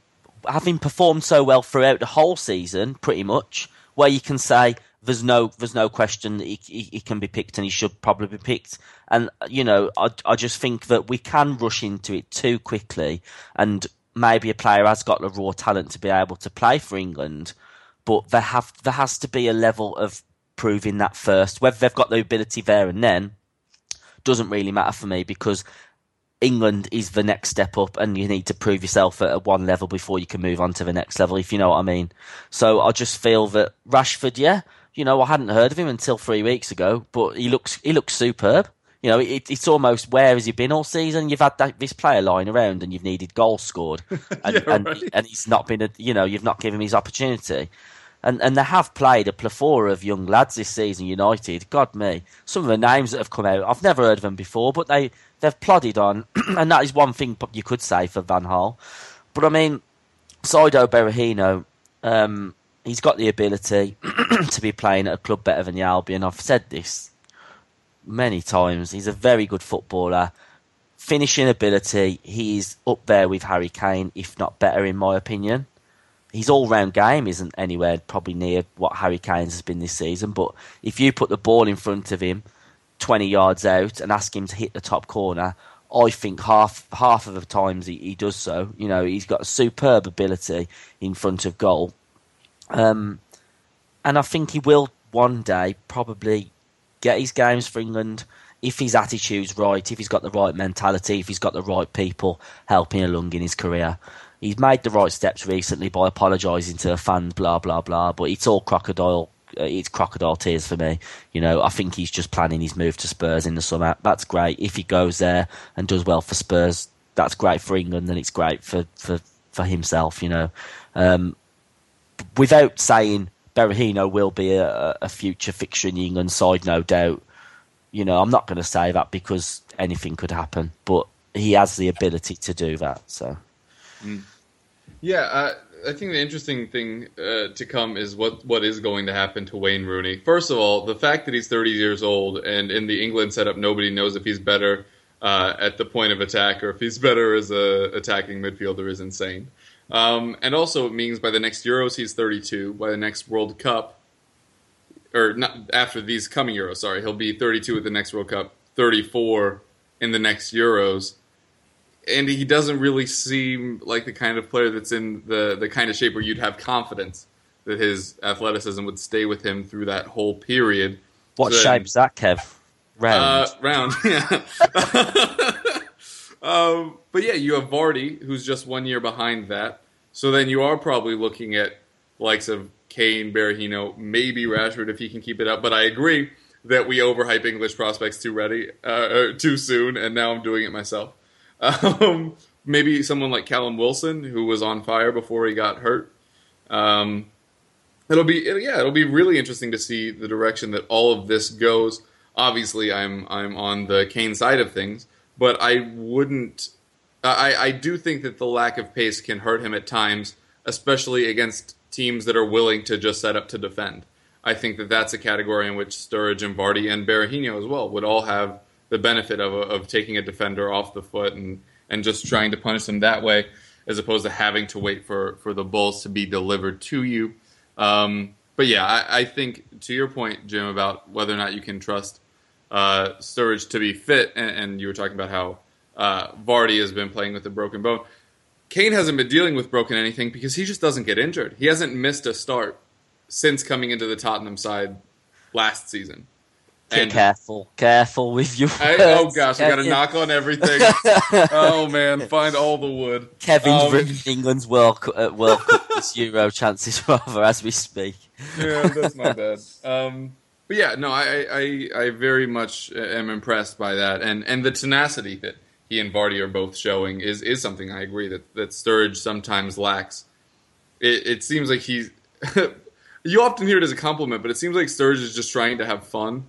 having performed so well throughout the whole season, pretty much, where you can say there's no there's no question that he, he, he can be picked and he should probably be picked. And you know, I I just think that we can rush into it too quickly, and maybe a player has got the raw talent to be able to play for England, but there have there has to be a level of proving that first. Whether they've got the ability there and then doesn't really matter for me because England is the next step up, and you need to prove yourself at one level before you can move on to the next level, if you know what I mean. So I just feel that Rashford, yeah, you know, I hadn't heard of him until three weeks ago, but he looks he looks superb. You know, it, it's almost where has he been all season? You've had that, this player lying around, and you've needed goals scored, and Yeah, and, right. and he's not been, a, you know, you've not given him his opportunity. And and they have played a plethora of young lads this season. United, God me, some of the names that have come out, I've never heard of them before, but they they've plodded on, and that is one thing you could say for Van Gaal. But I mean, Saido Berahino, um, he's got the ability to be playing at a club better than the Albion. I've said this many times. He's a very good footballer. Finishing ability, he's up there with Harry Kane, if not better, in my opinion. His all round game isn't anywhere probably near what Harry Kane's has been this season, but if you put the ball in front of him, 20 yards out, and ask him to hit the top corner, I think half half of the times he, he does so. You know, he's got a superb ability in front of goal. Um, and I think he will one day probably get his games for England if his attitude's right, if he's got the right mentality, if he's got the right people helping along in his career. He's made the right steps recently by apologising to the fans, blah blah blah. But it's all crocodile. Uh, it's crocodile tears for me. You know, I think he's just planning his move to Spurs in the summer. That's great. If he goes there and does well for Spurs, that's great for England and it's great for for, for himself. You know, um, without saying Berahino will be a, a future fixture in the England side, no doubt. You know, I'm not going to say that because anything could happen, but he has the ability to do that. So, mm. Yeah, I think the interesting thing uh, to come is what what is going to happen to Wayne Rooney. First of all, the fact that he's 30 years old and in the England setup, nobody knows if he's better uh, at the point of attack or if he's better as a attacking midfielder is insane. Um, and also, it means by the next Euros, he's 32. By the next World Cup, or not after these coming Euros, sorry, he'll be 32 at the next World Cup, 34 in the next Euros. And he doesn't really seem like the kind of player that's in the, the kind of shape where you'd have confidence that his athleticism would stay with him through that whole period. What so shape's that, Kev? Round. Uh, round, yeah. um, but yeah, you have Vardy, who's just one year behind that. So then you are probably looking at likes of Kane, Berahino, maybe Rashford if he can keep it up. But I agree that we overhype English prospects too ready, uh, too soon, and now I'm doing it myself. Um, maybe someone like Callum Wilson, who was on fire before he got hurt. Um, it'll be yeah, it'll be really interesting to see the direction that all of this goes. Obviously, I'm I'm on the Kane side of things, but I wouldn't I, I do think that the lack of pace can hurt him at times, especially against teams that are willing to just set up to defend. I think that that's a category in which Sturridge and Vardy and Berahino as well would all have the benefit of, of taking a defender off the foot and, and just trying to punish them that way, as opposed to having to wait for, for the balls to be delivered to you. Um, but yeah, I, I, think to your point, Jim, about whether or not you can trust uh, Sturridge to be fit, and, and you were talking about how uh, Vardy has been playing with a broken bone. Kane hasn't been dealing with broken anything because he just doesn't get injured. He hasn't missed a start since coming into the Tottenham side last season. And careful, careful with you. oh gosh, I got to knock on everything. oh man, find all the wood. Kevin's um, ruining England's World uh, World Cup this Euro chances rather as we speak. yeah, that's my bad. Um, but yeah, no, I, I I very much am impressed by that and and the tenacity that he and Vardy are both showing is is something I agree that that Sturridge sometimes lacks. It, it seems like he's. you often hear it as a compliment, but it seems like Sturridge is just trying to have fun.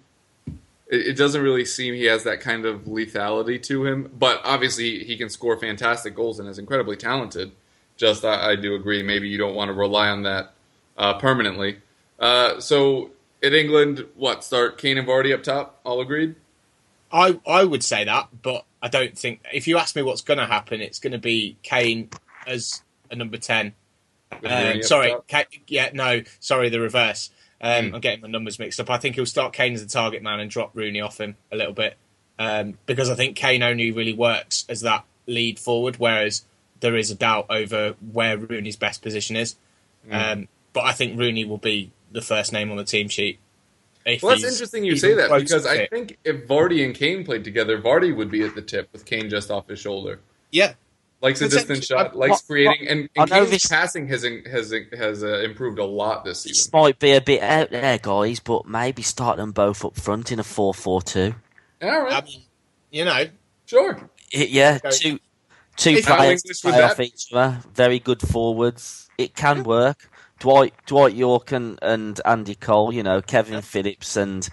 It, it doesn't really seem he has that kind of lethality to him, but obviously he can score fantastic goals and is incredibly talented. Just I, I do agree. Maybe you don't want to rely on that uh, permanently. Uh, so in England, what start Kane and Vardy up top? All agreed. I I would say that, but I don't think if you ask me what's going to happen, it's going to be Kane as a number ten. Um, sorry, Kane, yeah, no, sorry, the reverse. Um, mm. I'm getting my numbers mixed up. I think he'll start Kane as the target man and drop Rooney off him a little bit um, because I think Kane only really works as that lead forward, whereas there is a doubt over where Rooney's best position is. Mm. but I think Rooney will be the first name on the team sheet well, that's interesting you say that because I think if Vardy and Kane played together, Vardy would be at the tip with Kane just off his shoulder. Yeah, likes a distant shot, likes creating, and, and Kane's this, passing has has has uh, improved a lot this season. This might be a bit out there, guys, but maybe start them both up front in a four-four-two. All right, I mean, you know, sure. Yeah, two two players play off each other, very good forwards. It can work Dwight Dwight Yorke and, and Andy Cole, you know, Kevin Phillips and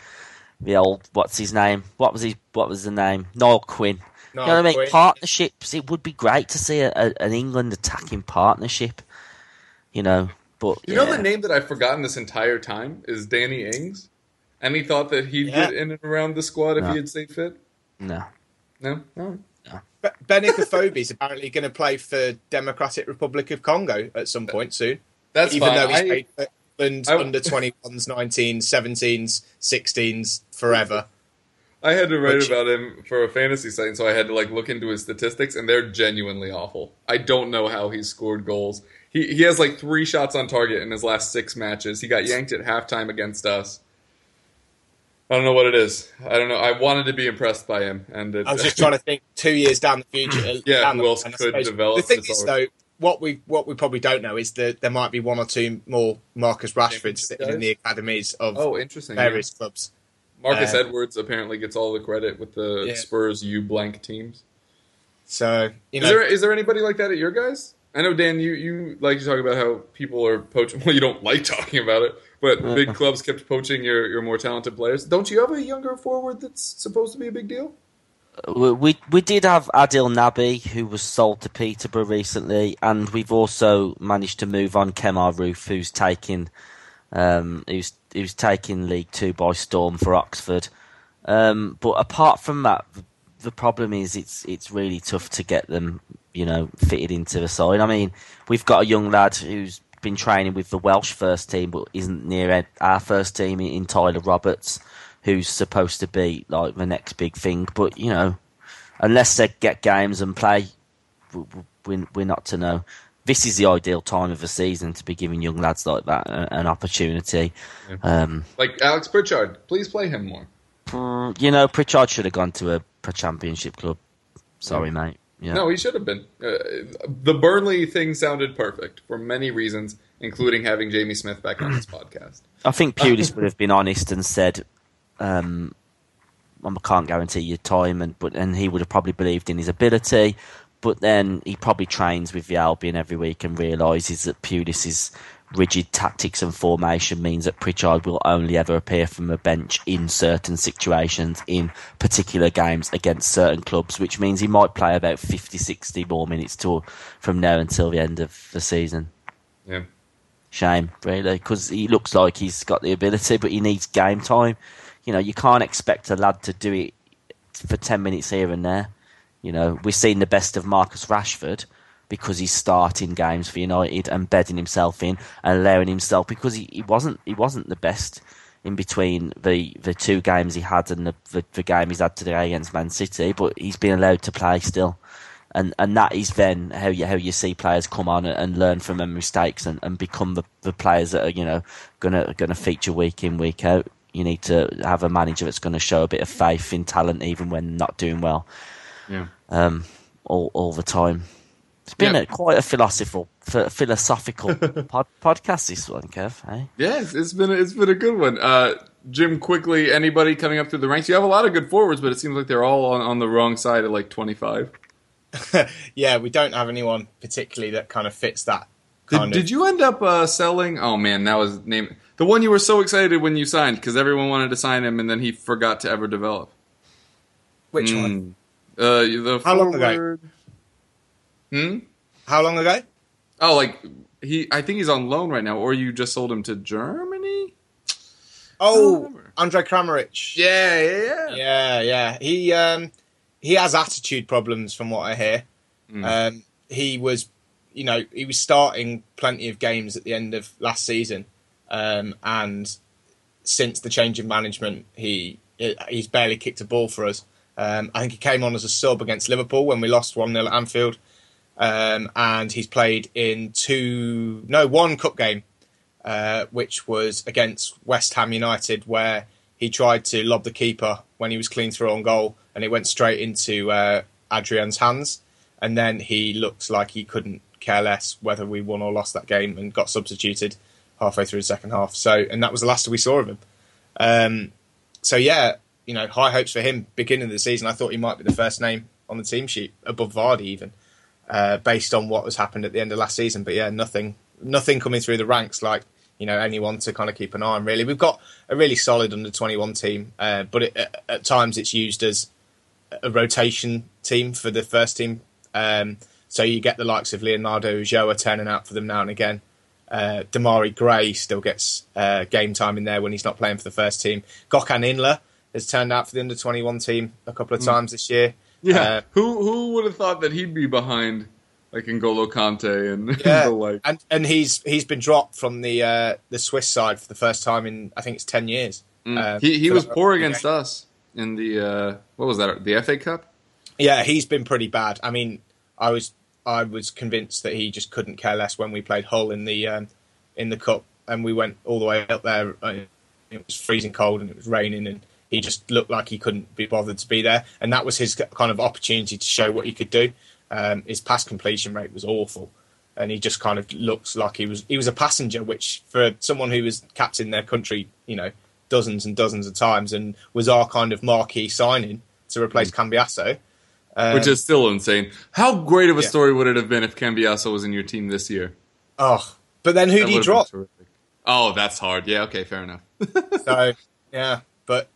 the old what's his name? What was his what was the name? Niall Quinn. Niall you know what I mean? Quinn. Partnerships. It would be great to see a, a, an England attacking partnership. You know, but You know the name that I've forgotten this entire time is Danny Ings, and he thought that he'd Yeah. get in and around the squad if No. he had stayed fit. No. No, no. Be- Benik Afobe is apparently going to play for Democratic Republic of Congo at some point soon. That's even fine. though he's I- played for England I- under 21s, 19s, 17s, 16s forever. I had to write Which- about him for a fantasy site, and so I had to like look into his statistics, and they're genuinely awful. I don't know how he's scored goals. He he has like three shots on target in his last six matches. He got yanked at halftime against us. I don't know what it is. I don't know. I wanted to be impressed by him, and it, I was just trying to think two years down the future. Uh, yeah, down who else could develop The thing is, though, what we what we probably don't know is that there might be one or two more Marcus Rashfords sitting in the academies of oh, interesting. yeah. various clubs. Marcus Uh, Edwards apparently gets all the credit with the Yeah. Spurs U blank teams. So you Is there is there anybody like that at your guys? I know Dan, you you like to talk about how people are poaching. Well, you don't like talking about it, but big clubs kept poaching your your more talented players. Don't you have a younger forward that's supposed to be a big deal? We we we did have Adil Nabi, who was sold to Peterborough recently, and we've also managed to move on Kemar Roofe, who's taking um, who's who's taking League Two by storm for Oxford. Um, but apart from that, the, problem is it's it's really tough to get them, you know, fitted into the side. I mean, we've got a young lad who's been training with the Welsh first team, but isn't near our first team in, Tyler Roberts, who's supposed to be like the next big thing. But you know, unless they get games and play, w- w- we're, we're not to know. This is the ideal time of the season to be giving young lads like that an opportunity. Um, Like Alex Pritchard, please play him more. mm, you know, Pritchard should have gone to a, a championship club. Sorry, mate. Yeah. No, he should have been. Uh, the Burnley thing sounded perfect for many reasons, including having Jamie Smith back on this podcast. I think Pulis would have been honest and said, um, "I can't guarantee your time," and but and he would have probably believed in his ability. But then he probably trains with the Albion every week and realises that Pulis's rigid tactics and formation means that Pritchard will only ever appear from the bench in certain situations, in particular games against certain clubs, which means he might play about 50, 60 more minutes to, from now until the end of the season. Yeah. Shame, really, because he looks like he's got the ability, but he needs game time. You know, you can't expect a lad to do it for 10 minutes here and there. You know, we've seen the best of Marcus Rashford because he's starting games for United and bedding himself in and allowing himself because he, he wasn't he wasn't the best in between the, the two games he had and the, the, the game he's had today against Man City, but he's been allowed to play still and and that is then how you how you see players come on and, and learn from their mistakes and, and become the, the players that are you know gonna gonna feature week in week out. You need to have a manager that's going to show a bit of faith in talent even when not doing well. Yeah. Um, all all the time. It's been Yeah. a, quite a philosophical ph- philosophical pod, podcast this one, Kev. Eh? Yeah, it's, it's been a, it's been a good one. Uh, Jim, quickly, anybody coming up through the ranks? You have a lot of good forwards, but it seems like they're all on, on the wrong side at like twenty five. yeah, we don't have anyone particularly that kind of fits that Did, kind did of. you end up uh, selling? Oh man, that was name. The one you were so excited when you signed because everyone wanted to sign him, and then he forgot to ever develop. Which one? Uh, the How long ago? Hmm. How long ago? Oh, like he. I think he's on loan right now, or you just sold him to Germany. Oh. Andrej Kramaric. Yeah, yeah, yeah. Yeah, yeah. He um he has attitude problems from what I hear. Hmm. Um he was you know, he was starting plenty of games at the end of last season. Um and since the change in management, he he's barely kicked a ball for us. Um I think he came on as a sub against Liverpool when we lost 1-0 at Anfield. Um and he's played in two no, one cup game uh, which was against West Ham United, where he tried to lob the keeper when he was clean through on goal, and it went straight into uh, Adrian's hands. And then he looked like he couldn't care less whether we won or lost that game, and got substituted halfway through the second half. So, and that was the last we saw of him. Um, so yeah, you know, high hopes for him. Beginning of the season, I thought he might be the first name on the team sheet above Vardy, even uh, based on what has happened at the end of last season. But yeah, nothing, nothing coming through the ranks like you know anyone to kind of keep an eye on. Really, we've got a really solid under twenty one team, uh, but it, at, times it's used as a rotation team for the first team. Um, so you get the likes of Leonardo Ulloa turning out for them now and again. Uh, Demarai Gray still gets uh, game time in there when he's not playing for the first team. Gökhan Inler has turned out for the under 21 team a couple of times this year. Yeah, Uh, who who would have thought that he'd be behind like N'Golo Kante and yeah, the like? and and he's he's been dropped from the uh, the Swiss side for the first time in I think it's 10 years. Uh, he he was that- poor against us in the uh, what was that? The FA Cup. Yeah, he's been pretty bad. I mean, I was I was convinced that he just couldn't care less when we played Hull in the um, in the cup, and we went all the way up there. It was freezing cold and it was raining, and he just looked like he couldn't be bothered to be there. And that was his kind of opportunity to show what he could do. Um, his pass completion rate was awful, and he just kind of looks like he was he was a passenger, which for someone who was captain their country, you know, dozens and dozens of times, and was our kind of marquee signing to replace Cambiasso. which is still insane. How great of a yeah. story would it have been if Cambiasso was in your team this year? Oh, but then who That do you would have been drop? Oh, that's hard. Yeah, okay, fair enough. So yeah, but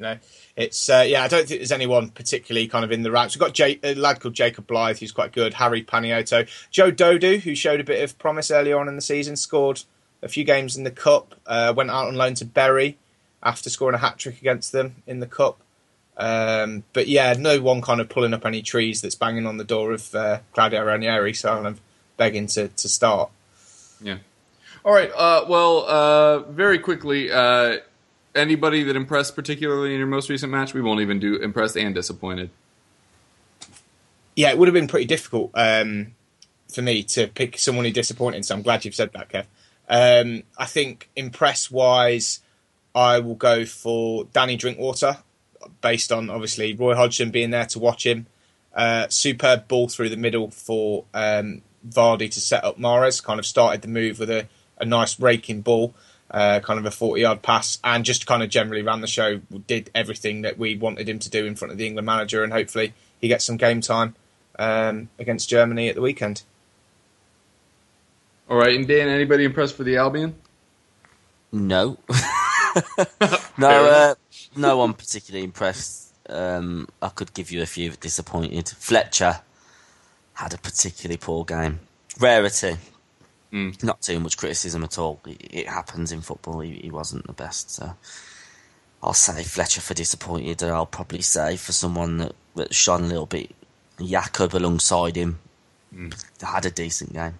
you know, it's uh, yeah. I don't think there's anyone particularly kind of in the ranks. We've got Jake, a lad called Jacob Blyth, who's quite good. Harry Panayiotou, Joe Dodoo, who showed a bit of promise earlier on in the season, scored a few games in the cup. Uh, went out on loan to Bury after scoring a hat trick against them in the cup. Um, but yeah, no one kind of pulling up any trees that's banging on the door of uh, Claudio Ranieri, so I'm begging to, to start. Yeah. All right. Uh, well, uh, very quickly, uh, anybody that impressed particularly in your most recent match? We won't even do impressed and disappointed. yeah, it would have been pretty difficult um, for me to pick someone who disappointed. So I'm glad you've said that, Kev. Um, I think impress wise, I will go for Danny Drinkwater, based on obviously Roy Hodgson being there to watch him. Uh, superb ball through the middle for um, Vardy to set up Mahrez. Kind of started the move with a, a nice raking ball, uh, kind of a 40 yard pass, and just kind of generally ran the show. Did everything that we wanted him to do in front of the England manager, and hopefully he gets some game time um, against Germany at the weekend. All right. And Dan, anybody impressed for the Albion? No. No, uh, enough. no one particularly impressed. Um, I could give you a few disappointed. Fletcher had a particularly poor game. Rarity. Not too much criticism at all. It, it happens in football. He, he wasn't the best. So I'll say Fletcher for disappointed. And I'll probably say for someone that, that shone a little bit, Yacob alongside him had a decent game.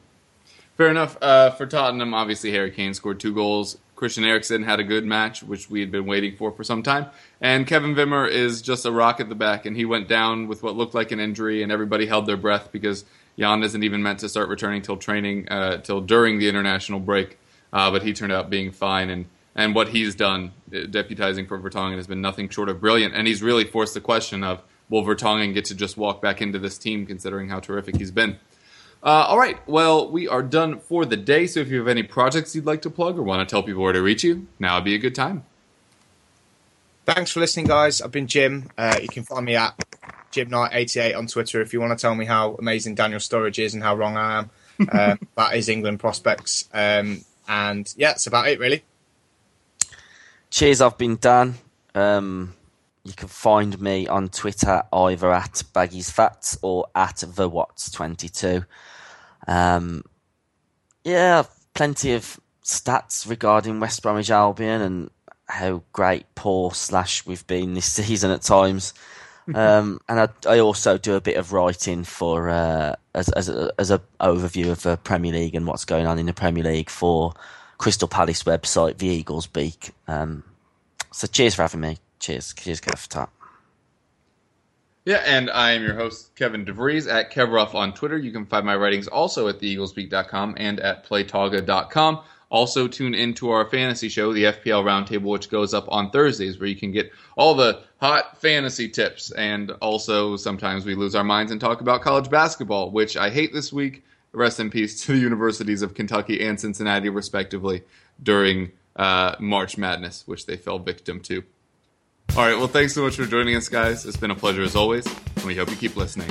Fair enough. Uh, for Tottenham, obviously Harry Kane scored two goals. Christian Eriksen had a good match, which we had been waiting for for some time. And Kevin Wimmer is just a rock at the back, and he went down with what looked like an injury, and everybody held their breath because Jan isn't even meant to start returning till training, uh, till during the international break. Uh, but he turned out being fine, and and what he's done, uh, deputizing for Vertonghen, has been nothing short of brilliant. And he's really forced the question of, will Vertonghen get to just walk back into this team, considering how terrific he's been? Uh, all right. Well, we are done for the day. So if you have any projects you'd like to plug or want to tell people where to reach you, now would be a good time. Thanks for listening, guys. I've been Jim. Uh, you can find me at JimKnightt88 on Twitter if you want to tell me how amazing Daniel Sturridge is and how wrong I am. Um, that is England prospects. Um, and yeah, that's about it, really. Cheers, I've been Dan. Um, you can find me on Twitter either at Baggies Facts or at the Watts twenty two. Um, yeah, plenty of stats regarding West Bromwich Albion and how great, poor slash we've been this season at times. Um, and I, I also do a bit of writing for uh, as as a, as a overview of the Premier League and what's going on in the Premier League for Crystal Palace website, the Eagles Beak. Um, so cheers for having me. Cheers, cheers, Kev. Ta. Yeah, and I am your host, Kevin DeVries, at Kevruff on Twitter. You can find my writings also at theeaglesbeak.com and at playtoga.com. Also, tune into our fantasy show, the FPL Roundtable, which goes up on Thursdays, where you can get all the hot fantasy tips. And also, sometimes we lose our minds and talk about college basketball, which I hate this week. Rest in peace to the universities of Kentucky and Cincinnati, respectively, during uh, March Madness, which they fell victim to. All right, well, thanks so much for joining us, guys. It's been a pleasure as always, and we hope you keep listening.